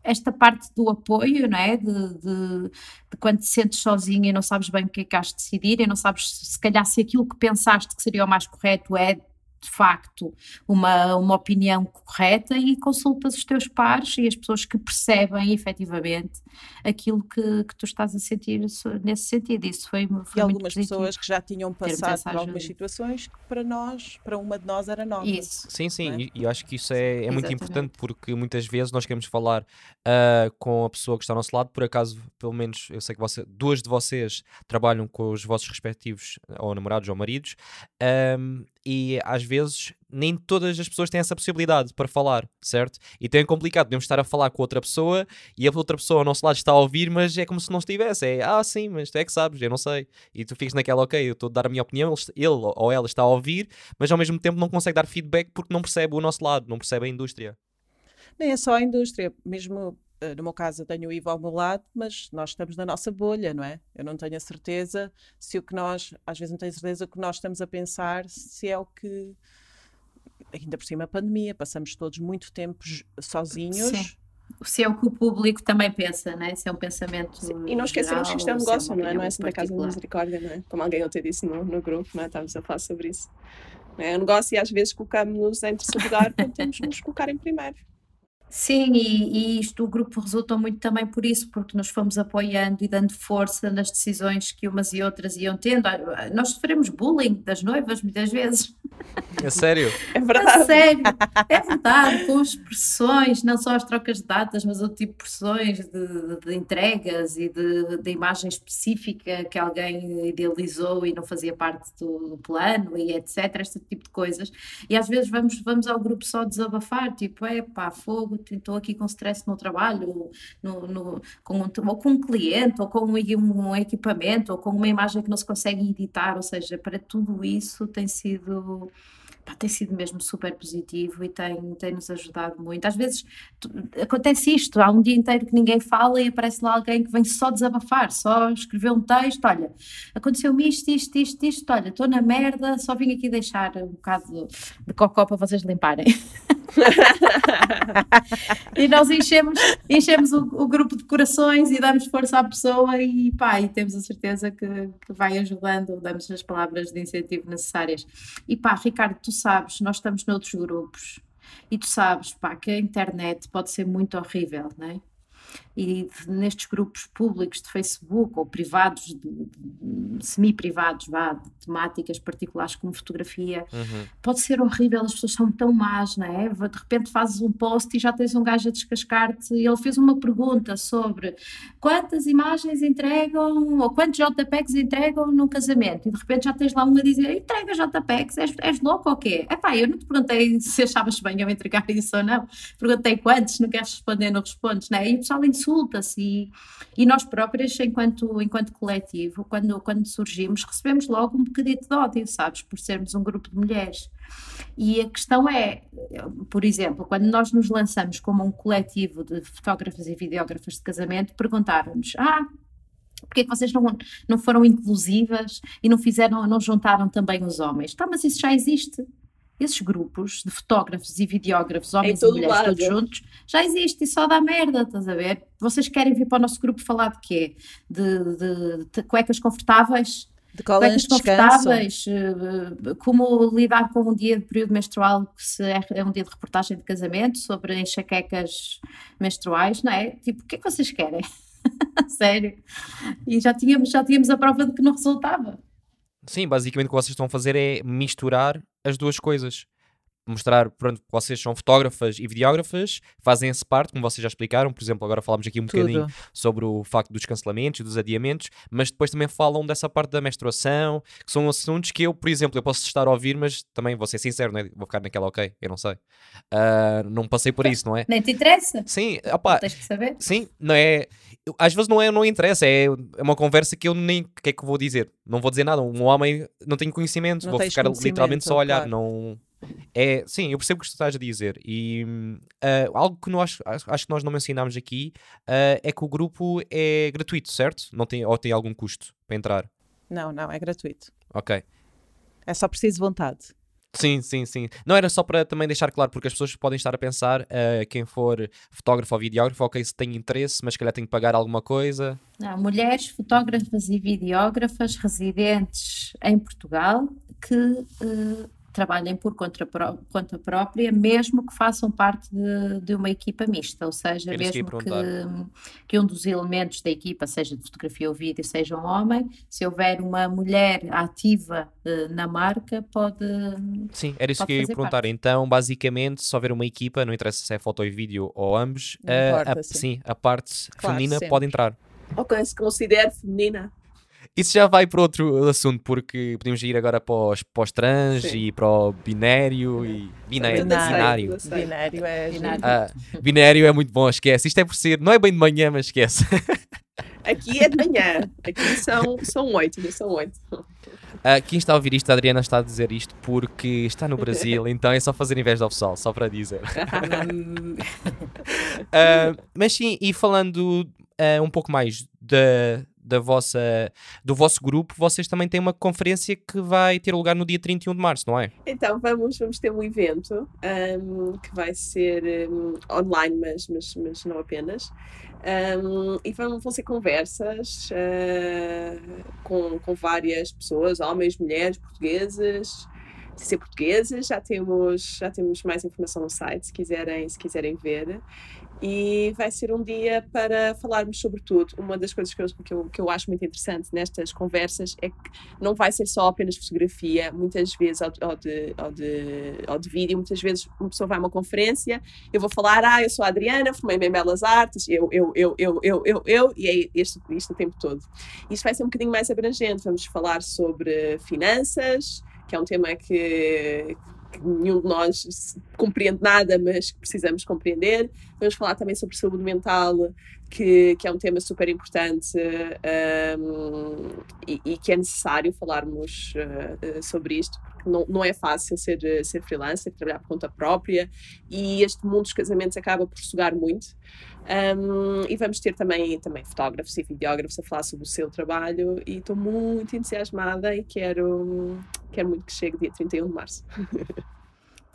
esta parte do apoio, não é? De, de, de, quando te sentes sozinha e não sabes bem o que é que has de decidir e não sabes se calhar se aquilo que pensaste que seria o mais correto é de facto uma, uma opinião correta e consultas os teus pares e as pessoas que percebem efetivamente aquilo que, que tu estás a sentir nesse sentido. Isso foi, foi e algumas pessoas que já tinham passado por algumas situações que para nós, para uma de nós era nova. Isso. Sim, sim, é? e, e acho que isso é, é muito importante porque muitas vezes nós queremos falar uh, com a pessoa que está ao nosso lado, por acaso, pelo menos eu sei que você, duas de vocês trabalham com os vossos respectivos ou namorados ou maridos, um, e às vezes nem todas as pessoas têm essa possibilidade para falar, certo? E então é complicado, podemos estar a falar com outra pessoa e a outra pessoa ao nosso lado está a ouvir, mas é como se não estivesse. É, ah, sim, mas tu é que sabes, eu não sei. E tu ficas naquela, ok, eu estou a dar a minha opinião, ele, ou ela está a ouvir, mas ao mesmo tempo não consegue dar feedback porque não percebe o nosso lado, não percebe a indústria. Nem é só a indústria, mesmo no meu caso eu tenho o Ivo ao meu lado, mas nós estamos na nossa bolha, não é? Eu não tenho a certeza se o que nós, às vezes não tenho certeza o que nós estamos a pensar, se é o que, ainda por cima a pandemia, passamos todos muito tempo sozinhos. Sim. Se é o que o público também pensa, né? se é um pensamento. Sim. E não esquecemos que isto é um é negócio, é não é? Não é Santa Casa da Misericórdia, não é? Como alguém ontem disse no, no grupo, não é? Estávamos a falar sobre isso. É um negócio e às vezes colocamos-nos em terceiro lugar temos de nos colocar em primeiro. Sim, e, e, isto o grupo resultou muito também por isso, porque nos fomos apoiando e dando força nas decisões que umas e outras iam tendo. Nós sofremos bullying das noivas muitas vezes. É sério? É verdade. É sério, é verdade, com as pressões, não só as trocas de datas, mas o tipo de pressões de, de entregas e de, de, imagem específica que alguém idealizou e não fazia parte do, do, plano e etc, este tipo de coisas. E às vezes vamos, vamos ao grupo só desabafar, tipo, é pá, fogo, estou aqui com stress no trabalho, no, no, com um, ou com um cliente, ou com um, um equipamento, ou com uma imagem que não se consegue editar, ou seja, para tudo isso tem sido pá, tem sido mesmo super positivo e tem, tem nos ajudado muito. Às vezes tu, acontece isto, há um dia inteiro que ninguém fala e aparece lá alguém que vem só desabafar, só escrever um texto, olha, aconteceu-me isto, isto, isto, isto, olha, estou na merda, só vim aqui deixar um bocado de cocó para vocês limparem. e nós enchemos, enchemos o, o, grupo de corações e damos força à pessoa e pá, e temos a certeza que, que vai ajudando, damos as palavras de incentivo necessárias. E pá, Ricardo, tu sabes, nós estamos noutros grupos e tu sabes, pá, que a internet pode ser muito horrível, não é? E nestes grupos públicos de Facebook ou privados, semi-privados, vá, de temáticas particulares como fotografia, uhum. pode ser horrível, as pessoas são tão más, não é? De repente fazes um post e já tens um gajo a descascar-te e ele fez uma pergunta sobre quantas imagens entregam ou quantos JPEGs entregam num casamento e de repente já tens lá um a dizer entrega JPEGs, és, és louco ou quê? Epá, eu não te perguntei se achavas bem eu entregar isso ou não, perguntei quantos, não queres responder, não respondes, não é? E o pessoal insulta-se e, e nós próprias, enquanto, enquanto coletivo, quando, quando surgimos, recebemos logo um bocadito de ódio, sabes, por sermos um grupo de mulheres. E a questão é, por exemplo, quando nós nos lançamos como um coletivo de fotógrafas e videógrafas de casamento, perguntaram-nos: Ah, porque é que vocês não, não foram inclusivas e não fizeram, não juntaram também os homens? Tá, mas isso já existe esses grupos de fotógrafos e videógrafos, homens e mulheres, lado. todos juntos, já existe e só dá merda, estás a ver? Vocês querem vir para o nosso grupo falar de quê? De, de, de cuecas confortáveis? De cuecas confortáveis? Eh, como lidar com um dia de período menstrual que se é, é, um dia de reportagem de casamento sobre enxaquecas menstruais, não é? Tipo, o que é que vocês querem? Sério? E já tínhamos, já tínhamos a prova de que não resultava. Sim, basicamente o que vocês estão a fazer é misturar as duas coisas mostrar, pronto, vocês são fotógrafas e videógrafas, fazem essa parte, como vocês já explicaram, por exemplo, agora falamos aqui um Tudo. bocadinho sobre o facto dos cancelamentos e dos adiamentos, mas depois também falam dessa parte da menstruação, que são assuntos que eu, por exemplo, eu posso estar a ouvir, mas também vou ser sincero, né? vou ficar naquela, ok, eu não sei. Uh, não passei por isso, não é? Nem te interessa. Sim, opa, tens que saber. Sim, não é às vezes não é, não interessa, é, é uma conversa que eu nem, o que é que vou dizer? Não vou dizer nada, um homem não tem conhecimento, não vou ficar literalmente só a olhar, claro. não... É, sim, eu percebo o que tu estás a dizer e uh, algo que nós, acho que nós não mencionámos aqui uh, é que o grupo é gratuito, certo? Não tem, ou tem algum custo para entrar? Não, não, é gratuito. Ok. É só preciso vontade. Sim, sim, sim. Não era só para também deixar claro, porque as pessoas podem estar a pensar, uh, quem for fotógrafo ou videógrafo, ok, se tem interesse, mas se calhar tem que pagar alguma coisa. Não, mulheres fotógrafas e videógrafas residentes em Portugal que uh, trabalhem por conta, pró conta própria, mesmo que façam parte de, de uma equipa mista, ou seja, ia mesmo que, que um dos elementos da equipa, seja de fotografia ou vídeo, seja um homem, se houver uma mulher ativa eh, na marca, pode. Sim, era isso que eu ia perguntar. parte. Então, basicamente, se houver uma equipa, não interessa se é foto e vídeo ou ambos, a- importa, a, sim. sim, a parte Claro, feminina sempre. pode entrar. Ou quem se considera feminina. Isso já vai para outro assunto, porque podemos ir agora para os, para os trans Sim. e para o binério e binério. Binário. Binário é. Binário. Ah, binério é muito bom, esquece. Isto é por ser, não é bem de manhã, mas esquece. Aqui é de manhã. Aqui são, são são oito. Ah, quem está a ouvir isto, a Adriana está a dizer isto porque está no Brasil, então é só fazer inveja ao pessoal, só para dizer. Ah, mas sim, e falando ah, um pouco mais da, da vossa, do vosso grupo, vocês também têm uma conferência que vai ter lugar no dia 31 de março, não é? Então vamos, vamos ter um evento ahm, que vai ser ahm, online, mas, mas, mas não apenas. Ahm, e vão, vão ser conversas ah, com, com várias pessoas, homens, mulheres, portugueses. Se ser portugueses, já temos, já temos mais informação no site, se quiserem, se quiserem ver. E vai ser um dia para falarmos sobre tudo. Uma das coisas que eu, que, eu, que eu acho muito interessante nestas conversas é que não vai ser só apenas fotografia, muitas vezes, ou de, ou de, ou de, ou de vídeo, muitas vezes uma pessoa vai a uma conferência, eu vou falar, ah, eu sou a Adriana, formei-me em Belas Artes, eu, eu, eu, eu, eu, eu, eu, e é isto, isto o tempo todo. Isto vai ser um bocadinho mais abrangente, vamos falar sobre finanças, que é um tema que, que nenhum de nós compreende nada, mas que precisamos compreender. Vamos falar também sobre saúde mental, que, que é um tema super importante um, e, e que é necessário falarmos uh, sobre isto, porque não, não é fácil ser, ser freelancer, trabalhar por conta própria e este mundo dos casamentos acaba por sugar muito. Um, e vamos ter também, também fotógrafos e videógrafos a falar sobre o seu trabalho e estou muito entusiasmada e quero, quero muito que chegue dia 31 de março.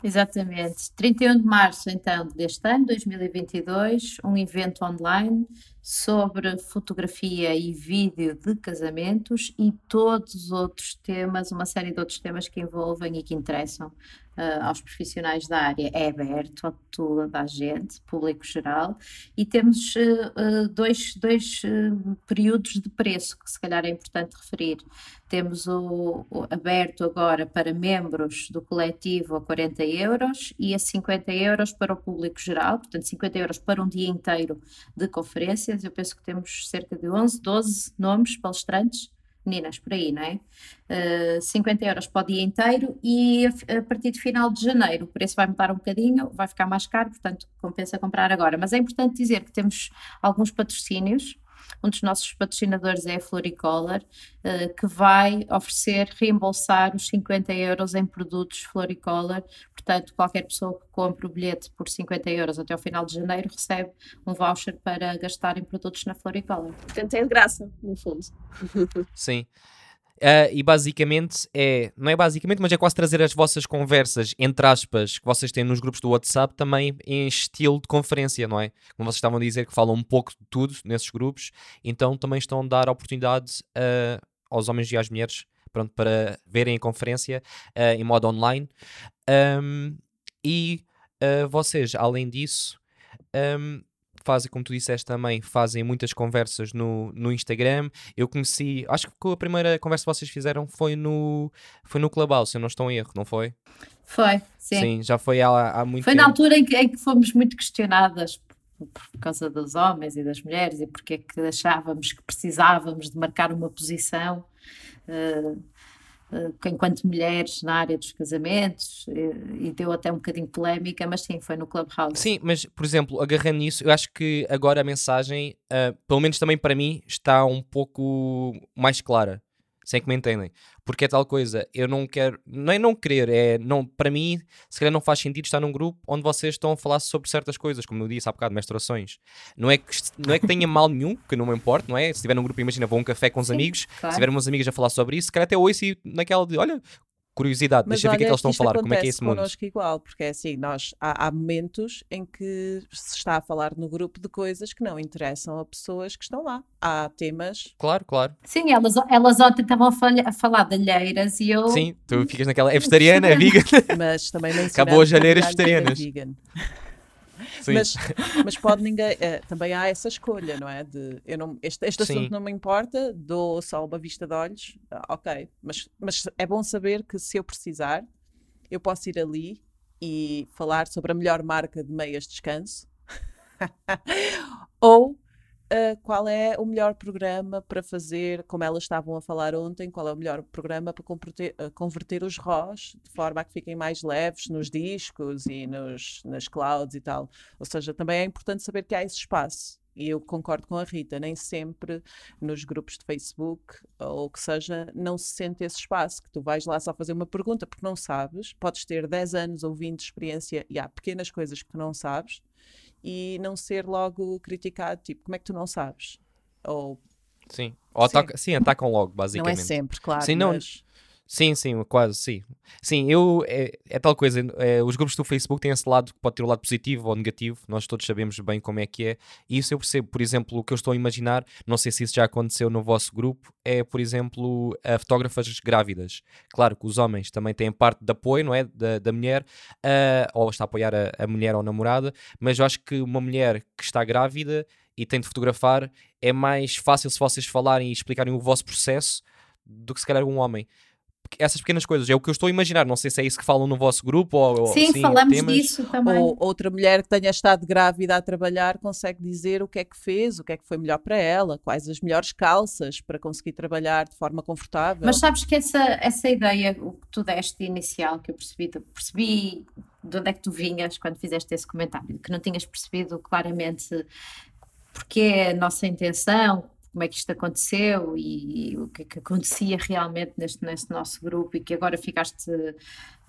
Exatamente. 31 de março, então, deste ano, 2022, um evento online sobre fotografia e vídeo de casamentos e todos os outros temas, uma série de outros temas que envolvem e que interessam uh, aos profissionais da área. É aberto a toda a gente, público geral, e temos uh, uh, dois, dois períodos de preço que se calhar é importante referir. Temos o, o aberto agora para membros do coletivo a 40 euros e a 50 euros para o público geral, portanto 50 euros para um dia inteiro de conferência eu penso que temos cerca de 11, 12 nomes palestrantes, meninas, por aí, não é? Uh, 50 euros para o dia inteiro e a, a, partir de final de janeiro o preço vai mudar um bocadinho, vai ficar mais caro, portanto compensa comprar agora. Mas é importante dizer que temos alguns patrocínios. Um dos nossos patrocinadores é a Floricolor, uh, que vai oferecer reembolsar os 50 euros em produtos Floricolor. Portanto, qualquer pessoa que compre o bilhete por 50 euros até ao final de janeiro recebe um voucher para gastar em produtos na Floricolor. Portanto, é de graça, no fundo. Sim. Uh, e basicamente é, não é basicamente, mas é quase trazer as vossas conversas, entre aspas, que vocês têm nos grupos do WhatsApp também em estilo de conferência, não é? Como vocês estavam a dizer, que falam um pouco de tudo nesses grupos, então também estão a dar oportunidade uh, aos homens e às mulheres pronto, para verem a conferência uh, em modo online. Um, e vocês, além disso, um, fazem, como tu disseste também, fazem muitas conversas no, no Instagram. Eu conheci, acho que a primeira conversa que vocês fizeram foi no, foi no Clubhouse, se eu não estou em erro, não foi? Foi, sim. Sim, já foi há, há muito foi tempo. na altura em que, em que fomos muito questionadas por causa dos homens e das mulheres e porque é que achávamos que precisávamos de marcar uma posição. Uh, enquanto mulheres na área dos casamentos e, e, deu até um bocadinho polémica, mas sim, foi no Clubhouse. Sim, mas por exemplo, agarrando nisso, eu acho que agora a mensagem, uh, pelo menos também para mim, está um pouco mais clara. Sem que me entendem. Porque é tal coisa, eu não quero, não é não querer, é não, para mim, se calhar não faz sentido estar num grupo onde vocês estão a falar sobre certas coisas, como eu disse há bocado, menstruações. Não é que, não é que tenha mal nenhum, que não me importa, não é? Se estiver num grupo, imagina, vou a um café com os amigos, claro. se tiver uns amigos a falar sobre isso, se calhar até ouço e naquela de, olha, curiosidade, Mas deixa eu ver o que é que eles estão a falar, como é que é acontece esse mundo. connosco igual, porque é assim, nós, há, há momentos em que se está a falar no grupo de coisas que não interessam a pessoas que estão lá. Há temas, Claro, claro. Sim, elas, elas ontem estavam a, falha- a falar de alheiras e eu. Sim, tu ficas naquela. É vegetariana, é vegan. mas também nem Acabou as alheiras vegetarianas. vegetarianas. Sim. Mas, mas pode ninguém. eh, também há essa escolha, não é? De eu não, este este Sim. assunto não me importa, dou só uma vista de olhos, ah, ok. Mas, mas é bom saber que se eu precisar, eu posso ir ali e falar sobre a melhor marca de meias de descanso. Ou ah, qual é o melhor programa para fazer, como elas estavam a falar ontem, qual é o melhor programa para converter, ah, converter os RAWs de forma a que fiquem mais leves nos discos e nos, nas clouds e tal. Ou seja, também é importante saber que há esse espaço. E eu concordo com a Rita, nem sempre nos grupos de Facebook ou que seja, não se sente esse espaço, que tu vais lá só fazer uma pergunta porque não sabes, podes ter 10 anos ou 20 de experiência e há pequenas coisas que não sabes e não ser logo criticado, tipo, como é que tu não sabes? Ou Sim. Ou ataca- sim, atacam logo, não é basicamente. sempre, claro, Sim, não- mas Sim, sim, quase, sim. Sim, eu. É, é tal coisa. é, os grupos do Facebook têm esse lado que pode ter o lado positivo ou negativo. Nós todos sabemos bem como é que é. E isso eu percebo. Por exemplo, o que eu estou a imaginar, não sei se isso já aconteceu no vosso grupo, é, por exemplo, a fotógrafas grávidas. Claro que os homens também têm parte de apoio, não é? Da, da mulher, ah, ou está a apoiar a, a mulher ou a namorada, mas eu acho que uma mulher que está grávida e tem de fotografar é mais fácil se vocês falarem e explicarem o vosso processo do que se calhar um homem essas pequenas coisas. É o que eu estou a imaginar. Não sei se é isso que falam no vosso grupo ou. Sim, assim, falamos temas. disso também. Ou outra mulher que tenha estado grávida a trabalhar consegue dizer o que é que fez, o que é que foi melhor para ela, quais as melhores calças para conseguir trabalhar de forma confortável. Mas sabes que essa, essa ideia, o que tu deste inicial, que eu percebi, percebi de onde é que tu vinhas quando fizeste esse comentário, que não tinhas percebido claramente porque é a nossa intenção, como é que isto aconteceu e, o que é que acontecia realmente neste, neste nosso grupo e que agora ficaste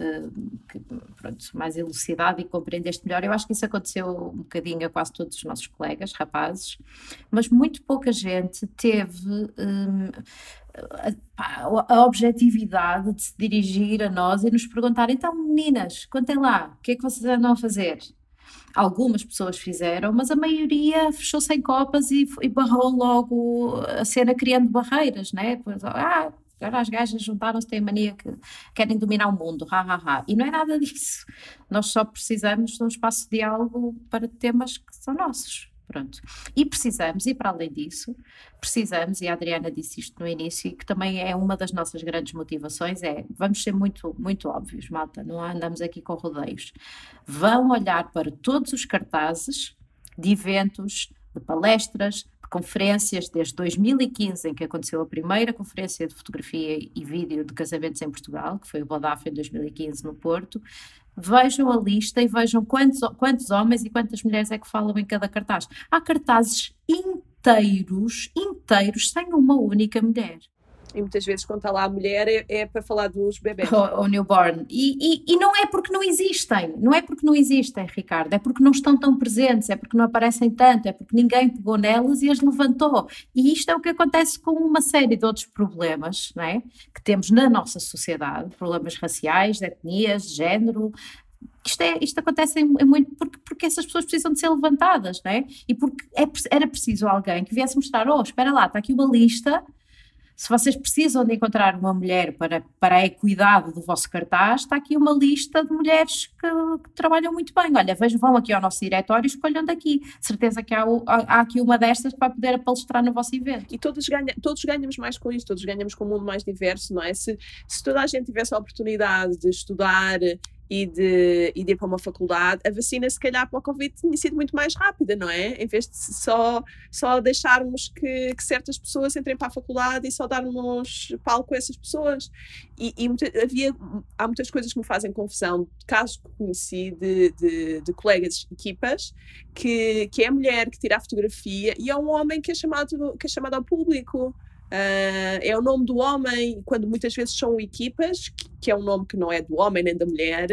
eh, que, pronto, mais elucidado e compreendeste melhor. Eu acho que isso aconteceu um bocadinho a quase todos os nossos colegas, rapazes, mas muito pouca gente teve hum, a, pá, a objetividade de se dirigir a nós e nos perguntar: então, meninas, contem lá, o que é que vocês andam a fazer? Algumas pessoas fizeram, mas a maioria fechou-se em copas e, e barrou logo a cena criando barreiras, né? Pois, ah, agora as gajas juntaram-se, têm mania que querem dominar o mundo, ha, ha, ha. E não é nada disso. Nós só precisamos de um espaço de diálogo para temas que são nossos. Pronto. E precisamos, e para além disso, precisamos, e a Adriana disse isto no início, que também é uma das nossas grandes motivações, é, vamos ser muito, muito óbvios, malta, não andamos aqui com rodeios. Vão olhar para todos os cartazes de eventos, de palestras, de conferências, desde 2015, em que aconteceu a primeira conferência de fotografia e vídeo de casamentos em Portugal, que foi o Bodaf em 2015 no Porto, vejam a lista e vejam quantos, quantos homens e quantas mulheres é que falam em cada cartaz. Há cartazes inteiros, inteiros, sem uma única mulher. E muitas vezes, quando está lá a mulher, é, é para falar dos bebés. Ou newborn. E, e, e não é porque não existem, não é porque não existem, Ricardo, é porque não estão tão presentes, é porque não aparecem tanto, é porque ninguém pegou nelas e as levantou. E isto é o que acontece com uma série de outros problemas não é? que temos na nossa sociedade, problemas raciais, de etnias, de género, isto, é, isto acontece em, em muito porque, porque essas pessoas precisam de ser levantadas, não é? E porque é, era preciso alguém que viesse mostrar: oh, espera lá, está aqui uma lista. Se vocês precisam de encontrar uma mulher para, para a equidade do vosso cartaz, está aqui uma lista de mulheres que, que trabalham muito bem. Olha, vejam, vão aqui ao nosso diretório e escolham daqui. Certeza que há, há, aqui uma destas vai poder palestrar no vosso evento. E todos, ganha, todos ganhamos mais com isto, todos ganhamos com um mundo mais diverso, não é? Se, se toda a gente tivesse a oportunidade de estudar e de, e de ir para uma faculdade, a vacina, se calhar, para o Covid tinha sido muito mais rápida, não é? Em vez de só, só deixarmos que, que certas pessoas entrem para a faculdade e só darmos palco a essas pessoas. E, e havia, há muitas coisas que me fazem confusão, casos que conheci de, de, de colegas, equipas, que, que é a mulher que tira a fotografia e é um homem que é chamado, que é chamado ao público. Uh, é o nome do homem, quando muitas vezes são equipas, que, que, é um nome que não é do homem nem da mulher,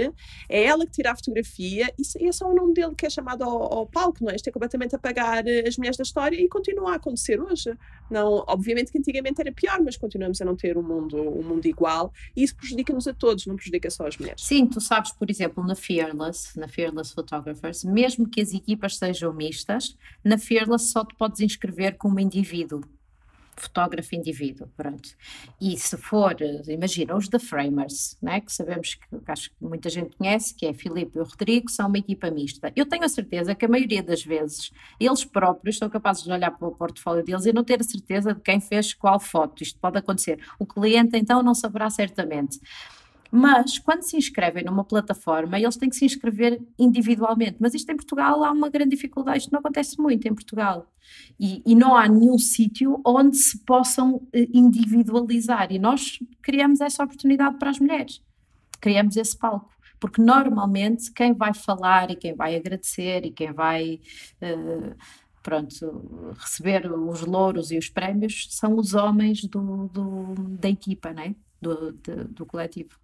é ela que tira a fotografia e, e é só o nome dele que é chamado ao, ao, palco, não é? Isto é completamente apagar as mulheres da história e continua a acontecer hoje. Não, obviamente que antigamente era pior, mas continuamos a não ter um mundo, um mundo igual e isso prejudica-nos a todos, não prejudica só as mulheres. Sim, tu sabes, por exemplo, na Fearless, na Fearless Photographers, mesmo que as equipas sejam mistas, na Fearless só te podes inscrever como indivíduo fotógrafo indivíduo, pronto. E se for, imagina, os The Framers, né, que sabemos que acho que muita gente conhece, que é Filipe e o Rodrigo, são uma equipa mista. Eu tenho a certeza que a maioria das vezes eles próprios são capazes de olhar para o portfólio deles e não ter a certeza de quem fez qual foto. Isto pode acontecer. O cliente então não saberá certamente. Mas quando se inscrevem numa plataforma, eles têm que se inscrever individualmente. Mas isto em Portugal há uma grande dificuldade, isto não acontece muito em Portugal. E, e não há nenhum sítio onde se possam eh, individualizar. E nós criamos essa oportunidade para as mulheres, criamos esse palco. Porque normalmente quem vai falar e quem vai agradecer e quem vai. Uh, pronto, receber os louros e os prémios são os homens do, do da equipa, né? do, do, do coletivo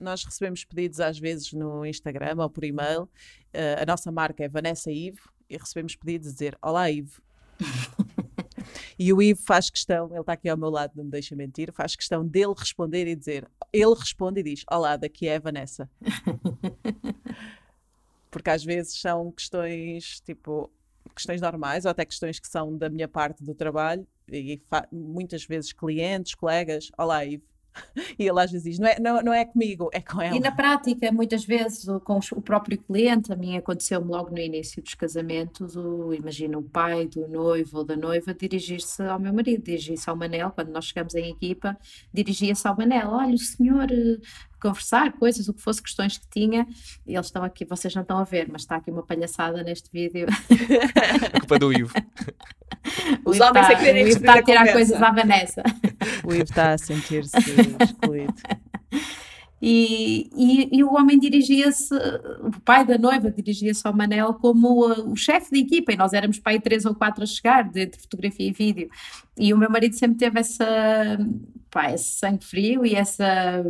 nós recebemos pedidos às vezes no Instagram ou por e-mail. Uh, a nossa marca é Vanessa Ivo e recebemos pedidos a dizer: Olá, Ivo. e o Ivo faz questão, ele está aqui ao meu lado, não me deixa mentir, faz questão dele responder e dizer: Ele responde e diz: Olá, daqui é a Vanessa. Porque às vezes são questões tipo questões normais ou até questões que são da minha parte do trabalho e muitas vezes clientes, colegas, olá Ivo, E ele às vezes diz: não é, não, não é comigo, é com ela. E na prática, muitas vezes, com o próprio cliente, a mim aconteceu-me logo no início dos casamentos, o, imagina o pai do noivo ou da noiva dirigir-se ao meu marido, dirigir-se ao Manel, quando nós chegamos em equipa, dirigia-se ao Manel: olha, o senhor eh, conversar, coisas, o que fosse, questões que tinha, e eles estão aqui, vocês não estão a ver, mas está aqui uma palhaçada neste vídeo. A culpa do Ivo. Os homens está, querem está a tirar coisas à Vanessa. O Ivo está a sentir-se excluído. E, e, e, o homem dirigia-se, o pai da noiva dirigia-se ao Manel como o, o chefe da equipa, e nós éramos pai três ou quatro a chegar, entre fotografia e vídeo. E o meu marido sempre teve essa, pá, esse sangue frio e essa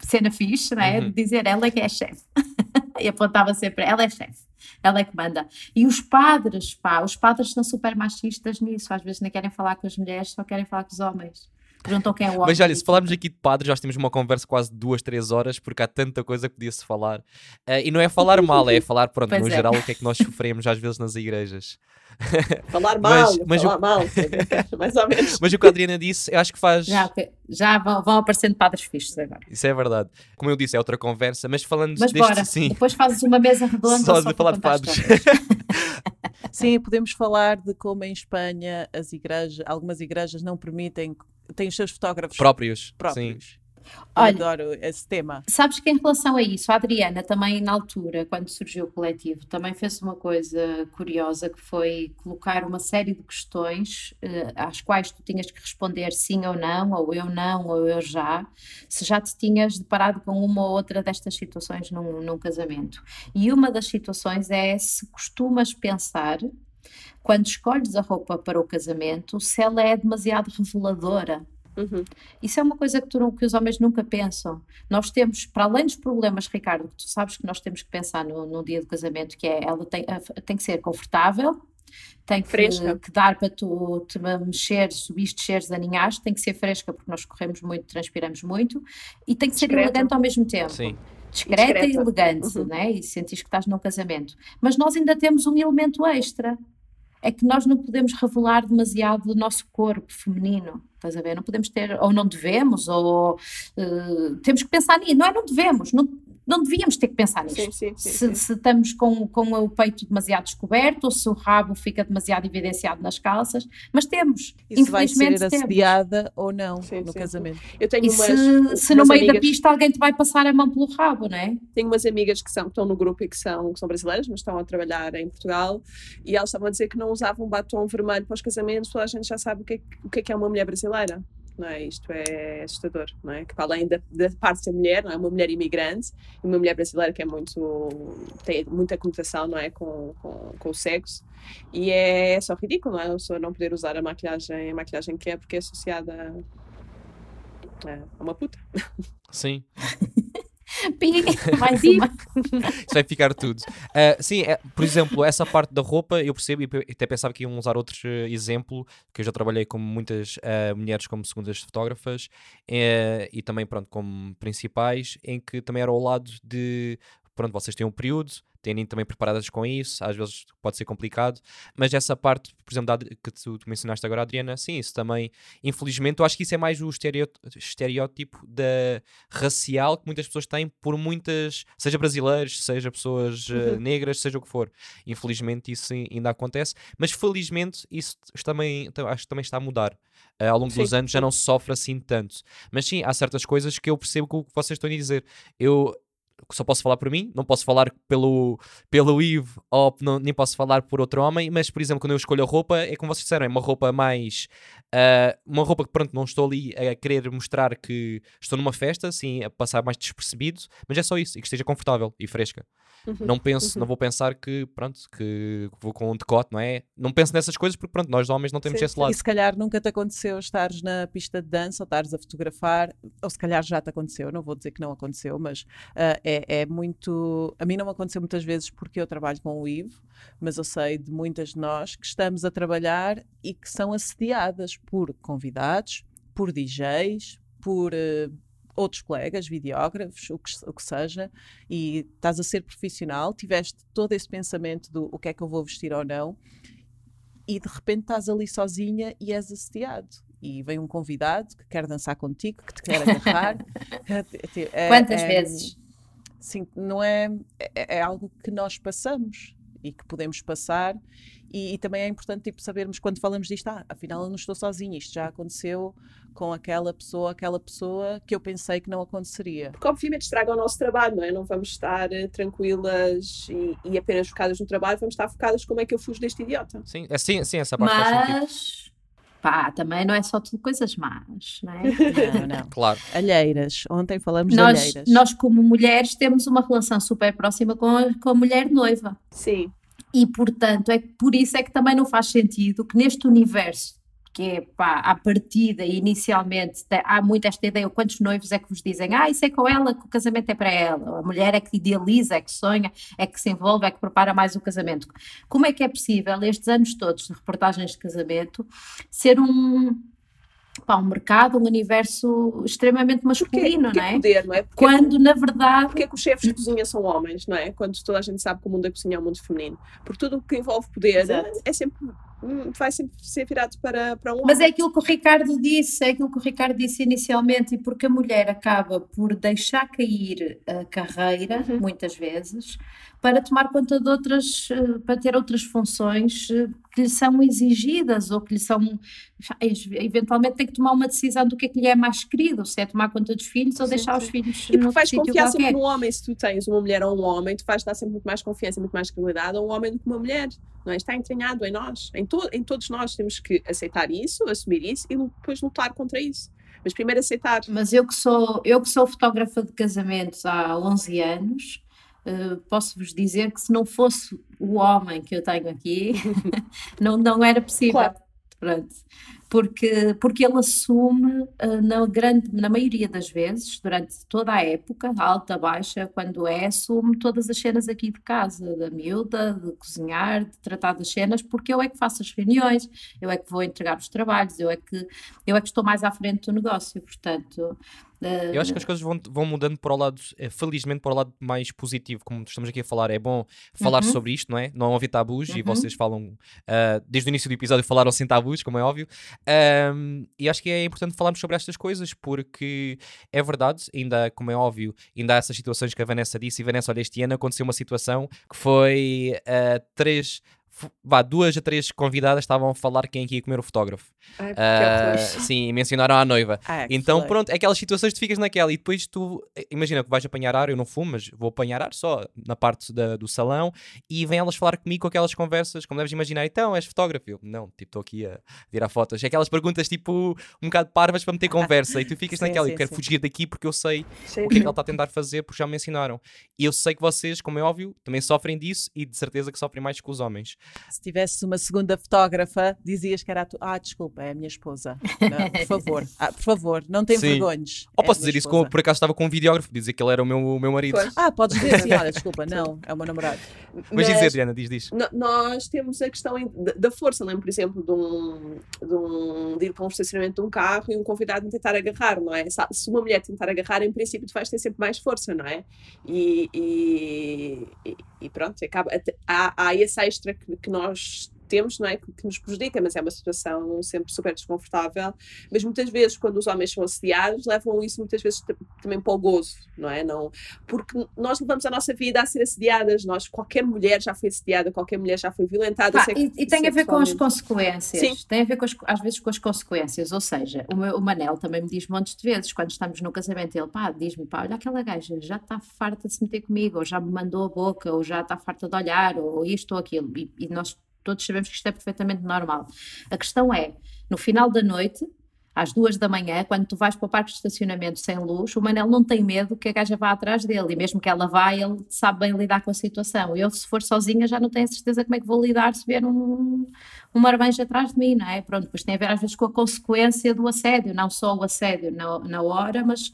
cena fixe, né? Uhum. de dizer ela é que é chefe. e apontava sempre, ela é chefe, ela é que manda. E os padres, pá, os padres são super machistas nisso, às vezes nem querem falar com as mulheres, só querem falar com os homens. Perguntam quem é o homem. Mas olha, se falarmos aqui de padres, já temos uma conversa quase de duas, três horas, porque há tanta coisa que podia-se falar. Uh, e não é falar mal, é falar, pronto, pois no é. geral, o que é que nós sofremos às vezes nas igrejas. Falar mal, mas, mas falar o... mal, mais ou menos. Mas o que a Adriana disse, eu acho que faz. Já, já vão, vão aparecendo padres fixos agora. Isso é verdade. Como eu disse, é outra conversa, mas falando mas deste. Bora. Sim. Depois fazes uma mesa redonda só, só de falar de padres. Sim, podemos falar de como em Espanha as igrejas, algumas igrejas não permitem têm os seus fotógrafos próprios. próprios. Sim. Olha, adoro esse tema. Sabes que em relação a isso, a Adriana também na altura, quando surgiu o coletivo, também fez uma coisa curiosa que foi colocar uma série de questões uh, às quais tu tinhas que responder sim ou não, ou eu não, ou eu já, se já te tinhas deparado com uma ou outra destas situações num, num casamento. E uma das situações é se costumas pensar quando escolhes a roupa para o casamento, se ela é demasiado reveladora. Uhum. Isso é uma coisa que, tu, que, os homens nunca pensam. Nós temos, para além dos problemas, Ricardo, que tu sabes que nós temos que pensar no, no dia do casamento, que é ela tem, tem que ser confortável, tem que, que, dar para tu te mexer, subir, desceres, aninhares, tem que ser fresca porque nós corremos muito, transpiramos muito e tem que ser elegante ao mesmo tempo. Sim. Discreta, e elegante, uhum. né? e sentis que estás num casamento. Mas nós ainda temos um elemento extra, é que nós não podemos revelar demasiado do nosso corpo feminino, estás a ver? Não podemos ter, ou não devemos, ou uh, temos que pensar nisso, não é? Não devemos, não, não devíamos ter que pensar nisto. Sim, sim, sim, se, se, estamos com, com o peito demasiado descoberto ou se o rabo fica demasiado evidenciado nas calças, mas temos. E vai ser assediada ou não no casamento. Eu tenho e umas, se, se no meio amigas... da pista alguém te vai passar a mão pelo rabo, não é? Tenho umas amigas que, são, que estão no grupo e que são, que são brasileiras, mas estão a trabalhar em Portugal e elas estavam a dizer que não usavam batom vermelho para os casamentos, toda a gente já sabe o que é, o que é, que é uma mulher brasileira não é? Isto é assustador, não é? Que para além da, da parte de ser mulher, não é? Uma mulher imigrante, e uma mulher brasileira que é muito, tem muita conotação, não é? Com, com, com o sexo, e é só ridículo, não é? A pessoa não poder usar a maquilhagem, a maquilhagem que é, porque é associada a uma puta. Sim. Mais uma. Isso vai ficar tudo. Uh, sim, é, por exemplo, essa parte da roupa eu percebo e até pensava que iam usar outros uh, exemplo, que eu já trabalhei com muitas uh, mulheres como segundas fotógrafas eh, e também pronto como principais, em que também era ao lado de pronto, vocês têm um período, têm também preparadas com isso, às vezes pode ser complicado, mas essa parte, por exemplo, da que tu, tu mencionaste agora, Adriana, sim, isso também, infelizmente, eu acho que isso é mais o estereó- estereótipo da racial que muitas pessoas têm por muitas, seja brasileiros, seja pessoas eh, negras, seja o que for. Infelizmente isso ai- ainda acontece, mas felizmente isso também, tam- acho que também está a mudar. Eh, ao longo dos Sim, anos já não se sofre assim tanto. Mas sim, há certas coisas que eu percebo que o que vocês estão a dizer. Eu só posso falar por mim, não posso falar pelo, pelo Yves ou não, nem posso falar por outro homem, mas por exemplo, quando eu escolho a roupa, é como vocês disseram, é uma roupa mais. Ah, uma roupa que pronto, não estou ali a querer mostrar que estou numa festa, assim, a passar mais despercebido, mas é só isso, e que esteja confortável e fresca. Não penso, não vou pensar que, pronto, que vou com um decote, não é? Não penso nessas coisas porque, pronto, nós homens não temos Sim, esse lado. E se calhar nunca te aconteceu estares na pista de dança ou estares a fotografar, ou se calhar já te aconteceu, não vou dizer que não aconteceu, mas ah, é, é muito. A mim não aconteceu muitas vezes porque eu trabalho com o Ivo, mas eu sei de muitas de nós que estamos a trabalhar e que são assediadas por convidados, por DJs, por. eh, Outros colegas, videógrafos, o que, o que seja, e estás a ser profissional, tiveste todo esse pensamento do o que é que eu vou vestir ou não, e de repente estás ali sozinha e és assediado. E vem um convidado que quer dançar contigo, que te quer agarrar. É- Quantas é- vezes? Sim, não é, é, é algo que nós passamos e que podemos passar. E, e também é importante tipo, sabermos quando falamos disto, ah, afinal eu não estou sozinha, isto já aconteceu com aquela pessoa, aquela pessoa que eu pensei que não aconteceria. Porque obviamente estraga o nosso trabalho, não é? Não vamos estar eh, tranquilas e, e apenas focadas no trabalho, vamos estar focadas como é que eu fujo deste idiota. Sim, é, sim, sim, essa parte faz sentido. Pá, também não é só tudo coisas más, não é? Não, não. Claro. Alheiras, ontem falamos de nós, alheiras. nós, como mulheres, temos uma relação super próxima com a, com a mulher noiva. Sim. E, portanto, é por isso é que também não faz sentido que neste universo, que é pá, à partida, inicialmente, te- há muito esta ideia, quantos noivos é que vos dizem, ah, isso é com ela, que o casamento é para ela, a mulher é que idealiza, é que sonha, é que se envolve, é que prepara mais o casamento. Como é que é possível, estes anos todos de reportagens de casamento, ser um, pá, um mercado, um universo extremamente Porque, masculino, porque não é é? poder, não é? Porque, Quando, na verdade, porque é que os chefes de cozinha são homens, não é? Quando toda a gente sabe que o mundo da cozinha é um mundo feminino. Porque tudo o que envolve poder Exato. é sempre, vai sempre ser virado para, para um homem. Mas é aquilo que o Ricardo disse, é aquilo que o Ricardo disse inicialmente, e porque a mulher acaba por deixar cair a carreira, Uhum. muitas vezes, para tomar conta de outras, eh, para ter outras funções eh, que lhe são exigidas ou que lhe são. Eventualmente tem que tomar uma decisão do que é que lhe é mais querido, se é tomar conta dos filhos ou Sim, deixar os sim. filhos E porque vais confiar sempre no homem, se tu tens uma mulher ou um homem, tu vais dar sempre muito mais confiança, muito mais credibilidade a um homem do que uma mulher. Não é? Está entranhado em nós. Em, to em todos nós temos que aceitar isso, assumir isso e depois lutar contra isso. Mas primeiro aceitar. Mas eu que sou, eu que sou fotógrafa de casamentos há 11 anos, eh, posso-vos dizer que se não fosse o homem que eu tenho aqui, não, não era possível. Claro. Pronto. Porque, porque ele assume, eh, na, grande, na maioria das vezes, durante toda a época, alta, baixa, quando é, assume todas as cenas aqui de casa, da miúda, de cozinhar, de tratar das cenas, porque eu é que faço as reuniões, eu é que vou entregar os trabalhos, eu é que, eu é que estou mais à frente do negócio, portanto. Eh, Eu acho que as coisas vão, vão mudando para o lado, eh, felizmente, para o lado mais positivo, como estamos aqui a falar. É bom falar Uhum. sobre isto, não é? Não haver tabus, e Uhum. vocês falam, ah, desde o início do episódio, falaram sem tabus, como é óbvio. Ahm, e acho que é importante falarmos sobre estas coisas, porque é verdade, ainda, como é óbvio, ainda há essas situações que a Vanessa disse. E Vanessa, olha, este ano aconteceu uma situação que foi ah, três vá, duas a três convidadas estavam a falar quem é que ia comer o fotógrafo. Ai, Ah, horror. sim, mencionaram a noiva. Ah, que Então, pronto, é aquelas situações que tu ficas naquela e depois tu, eh, imagina que vais apanhar ar, eu não fumo, mas vou apanhar ar só na parte da- do salão e vêm elas falar comigo com aquelas conversas, como deves imaginar, então, és fotógrafo? Eu, não, tipo, estou aqui a tirar fotos. É aquelas perguntas, tipo, um bocado parvas para meter conversa e tu ficas Sim, naquela, sim, eu quero sim. fugir daqui porque eu sei Sim, o que é que ele está a tentar fazer porque já me ensinaram. E eu sei que vocês, como é óbvio, também sofrem disso e de certeza que sofrem mais que os homens. Se tivesse uma segunda fotógrafa, dizias que era a tua. Ah, desculpa, é a minha esposa. Não, por favor, ah, por favor, não tem Sim. vergonhas. Ou é posso dizer isso esposa. como por acaso estava com um videógrafo, dizer que ele era o meu, o meu marido. Pois. Ah, podes dizer assim, olha, desculpa, não, é o meu namorado. Mas dizer, Adriana, diz, diz. Nós temos a questão da- força, lembro, por exemplo, de, um, de, um, de ir para um estacionamento de um carro e um convidado me tentar agarrar, não é? Se uma mulher tentar agarrar, em princípio, tu vais ter sempre mais força, não é? E, e, e- pronto, acaba, há, há esse extra que, que nós temos, não é? Que, que nos prejudica, mas é uma situação sempre super desconfortável. Mas muitas vezes, quando os homens são assediados, levam isso muitas vezes ta- também para o gozo, não é? Não, porque nós levamos a nossa vida a ser assediadas, nós, qualquer mulher já foi assediada, qualquer mulher já foi violentada. Pá, sex- e, e tem a ver com as consequências. Sim. Tem a ver com as, às vezes com as consequências. Ou seja, o, meu, o Manel também me diz montes de vezes, quando estamos no casamento, ele pá, diz-me, pá, olha aquela gaja, já está farta de se meter comigo, ou já me mandou a boca, ou já está farta de olhar, ou isto ou aquilo. E, e nós todos sabemos que isto é perfeitamente normal. A questão é, no final da noite, às duas da manhã, quando tu vais para o parque de estacionamento sem luz, o Manel não tem medo que a gaja vá atrás dele, e mesmo que ela vá, ele sabe bem lidar com a situação. Eu, se for sozinha, já não tenho a certeza como é que vou lidar se vier um, um marmanjo atrás de mim, não é? Pronto, depois tem a ver às vezes com a consequência do assédio, não só o assédio na, na hora, mas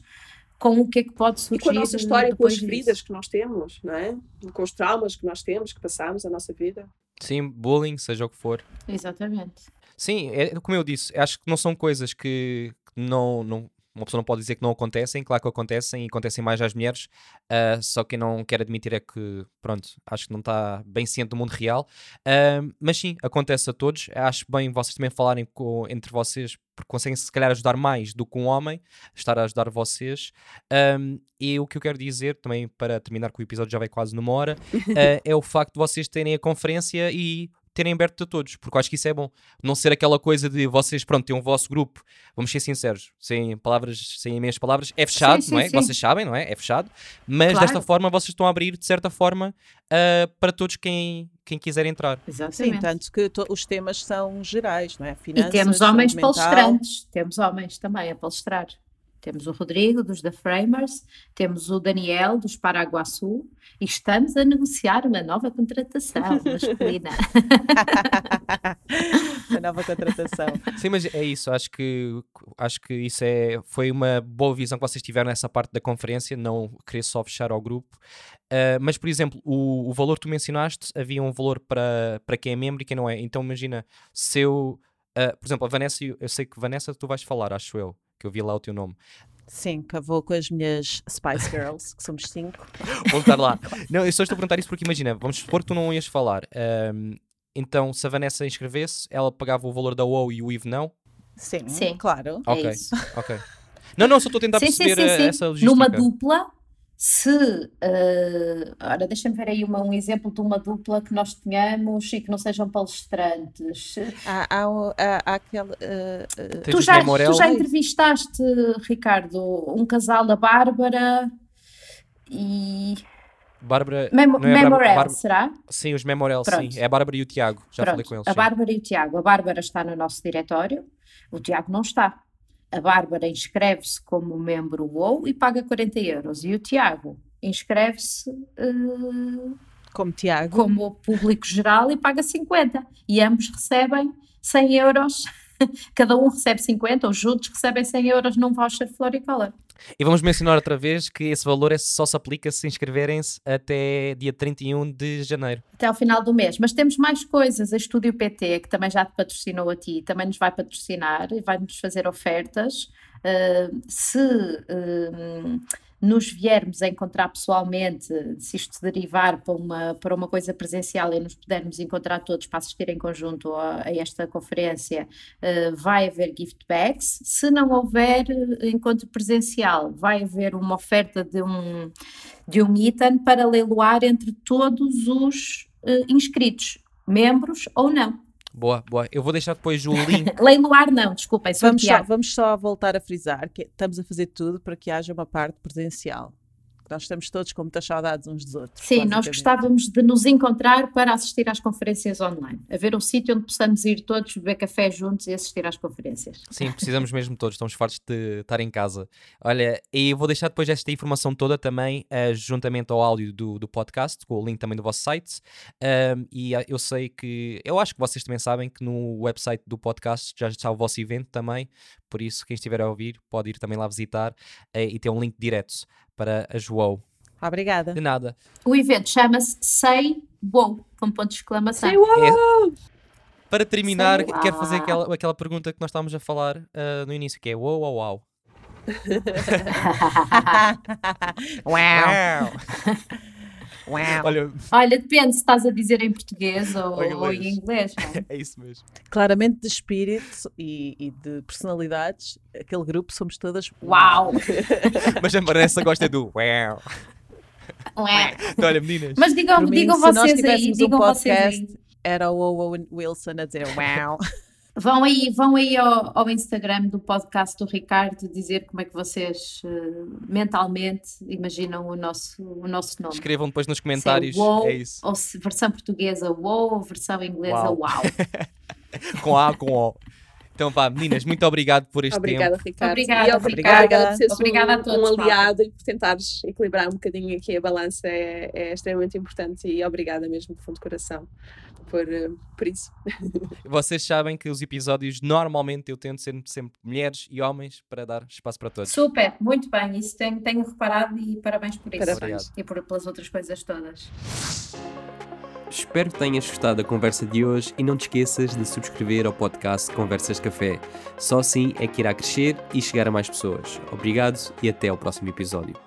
com o que é que pode E surgir com a nossa história, com as disso. feridas que nós temos, não é? Com os traumas que nós temos, que passamos a nossa vida. Sim, bullying, seja o que for. Exatamente. Sim, é, como eu disse, acho que não são coisas que não, não, uma pessoa não pode dizer que não acontecem, claro que acontecem e acontecem mais às mulheres, ah, só quem não quer admitir é que, pronto, acho que não está bem ciente do mundo real, Ah, mas sim, acontece a todos, acho bem vocês também falarem com- entre vocês, porque conseguem se calhar ajudar mais do que um homem, estar a ajudar vocês, Ahm, e o que eu quero dizer, também para terminar que o episódio já vai quase numa hora, ah, é o facto de vocês terem a conferência e terem aberto a todos, porque eu acho que isso é bom. Não ser aquela coisa de vocês, pronto, têm um vosso grupo, vamos ser sinceros, sem palavras, sem meias palavras, é fechado, Sim, não sim, é? sim. Vocês sabem, não é? É fechado, mas Claro. desta forma vocês estão a abrir, de certa forma, ah, para todos quem, quem quiser entrar. Sim, Exatamente. tanto que to- os temas são gerais, não é? E Finanças, temos homens palestrantes, temos homens também a palestrar. Temos o Rodrigo, dos The Framers, temos o Daniel, dos Paraguaçu, e estamos a negociar uma nova contratação masculina. a nova contratação. Sim, mas é isso, acho que, acho que isso é, foi uma boa visão que vocês tiveram nessa parte da conferência, não querer só fechar ao grupo. Ah, mas, por exemplo, o, o valor que tu mencionaste, havia um valor para, para quem é membro e quem não é. Então, imagina, se eu, ah, por exemplo, a Vanessa, eu sei que Vanessa tu vais falar, acho eu, que eu vi lá o teu nome. Sim, que eu vou com as minhas Spice Girls, que somos cinco. Vou estar lá. Não, eu só estou a perguntar isso porque imagina, vamos supor que tu não ias falar. ahm, então, se a Vanessa inscrevesse, ela pagava o valor da OU e o IVE não? Sim, Sim. claro. É Ok, isso. ok. Não, não, só estou a tentar Sim, sim, perceber sim, eh, sim. essa logística. Numa dupla, se. eh, ora, deixa-me ver aí uma- um exemplo de uma dupla que nós tenhamos e que não sejam palestrantes. Há, há, há, há aquele. Tens Tu já, tu já entrevistaste, Ricardo, um casal, a Bárbara e. Bárbara. Memo é Memorel, Bárbara- será? Sim, os Memorel, Pronto. sim. É a Bárbara e o Tiago. Já falei Pronto, com eles. a sim. Bárbara e o Tiago. A Bárbara está no nosso diretório, o Tiago não está. A Bárbara inscreve-se como membro WoW e paga 40 euros. E o Tiago inscreve-se eh, como Tiago. como público geral e paga 50. E ambos recebem 100 euros. Cada um recebe 50, os juntos recebem 100 euros num voucher Floricolor. E vamos mencionar outra vez que esse valor é- só se aplica se inscreverem-se até dia 31 de janeiro. até ao final do mês. Mas temos mais coisas. A Estúdio PT, que também já te patrocinou a ti, também nos vai patrocinar e vai-nos fazer ofertas. Uh, se uh, nos viermos a encontrar pessoalmente, se isto derivar para uma, para uma coisa presencial e nos pudermos encontrar todos para assistir em conjunto a, a esta conferência, uh, vai haver gift bags. Se não houver uh, encontro presencial, vai haver uma oferta de um, de um item para leiloar entre todos os uh, inscritos. membros ou não. Boa, boa. Eu vou deixar depois o link. Leiloar não, desculpem, Vamos só, vamos só voltar a frisar que estamos a fazer tudo para que haja uma parte presencial. Nós estamos todos com muitas saudades uns dos outros. Sim, nós gostávamos de nos encontrar para assistir às conferências online. Haver um sítio onde possamos ir todos beber café juntos e assistir às conferências. Sim, precisamos mesmo todos, estamos fartos de estar em casa. Olha, e eu vou deixar depois esta informação toda também, eh, juntamente ao áudio do, do podcast, com o link também do vosso site. E ah, eu sei que, eu acho que vocês também sabem que no website do podcast já está o vosso evento também, por isso quem estiver a ouvir pode ir também lá visitar eh, e ter um link direto para a João. Obrigada. De nada. O evento chama-se Say Wow, com ponto de exclamação. É- para terminar, Sei quero fazer aquela, aquela pergunta que nós estávamos a falar ah, no início, que é uau, uau, uau. Uau. Uau. Olha, Olha, depende se estás a dizer em português ou, Ou em ou em inglês. não é? é isso mesmo. Claramente de espírito e, e de personalidades, aquele grupo somos todas Uau! Mas a Vanessa gosta do uau. Ué. Então, olha, meninas. Mas digam, mim, digam se nós vocês aí, tivéssemos um digam vocês aí. podcast, era o Owen Wilson a dizer uau. Vão aí, vão aí ao, ao Instagram do podcast do Ricardo dizer como é que vocês eh, mentalmente imaginam o nosso, o nosso nome. Escrevam depois nos Se é comentários. wow, É isso. Ou se versão portuguesa wow, ou versão inglesa Uau. wow. Com A, com O. Então, pá, meninas, muito obrigado por este Obrigada, tempo. Ricardo. Obrigada, e obrigada, Ricardo. por seres Obrigada a um, todos, um aliado e por tentares equilibrar um bocadinho aqui a balança é, é extremamente importante e obrigada mesmo de fundo de coração por, eh, por isso. Vocês sabem que os episódios, normalmente, eu tento ser sempre mulheres e homens para dar espaço para todos. Super, muito bem, isso tenho, tenho reparado e parabéns por isso. Parabéns. E por, pelas outras coisas todas. Espero que tenhas gostado da conversa de hoje e não te esqueças de subscrever ao podcast Conversas Café. Só assim é que irá crescer e chegar a mais pessoas. Obrigado e até ao próximo episódio.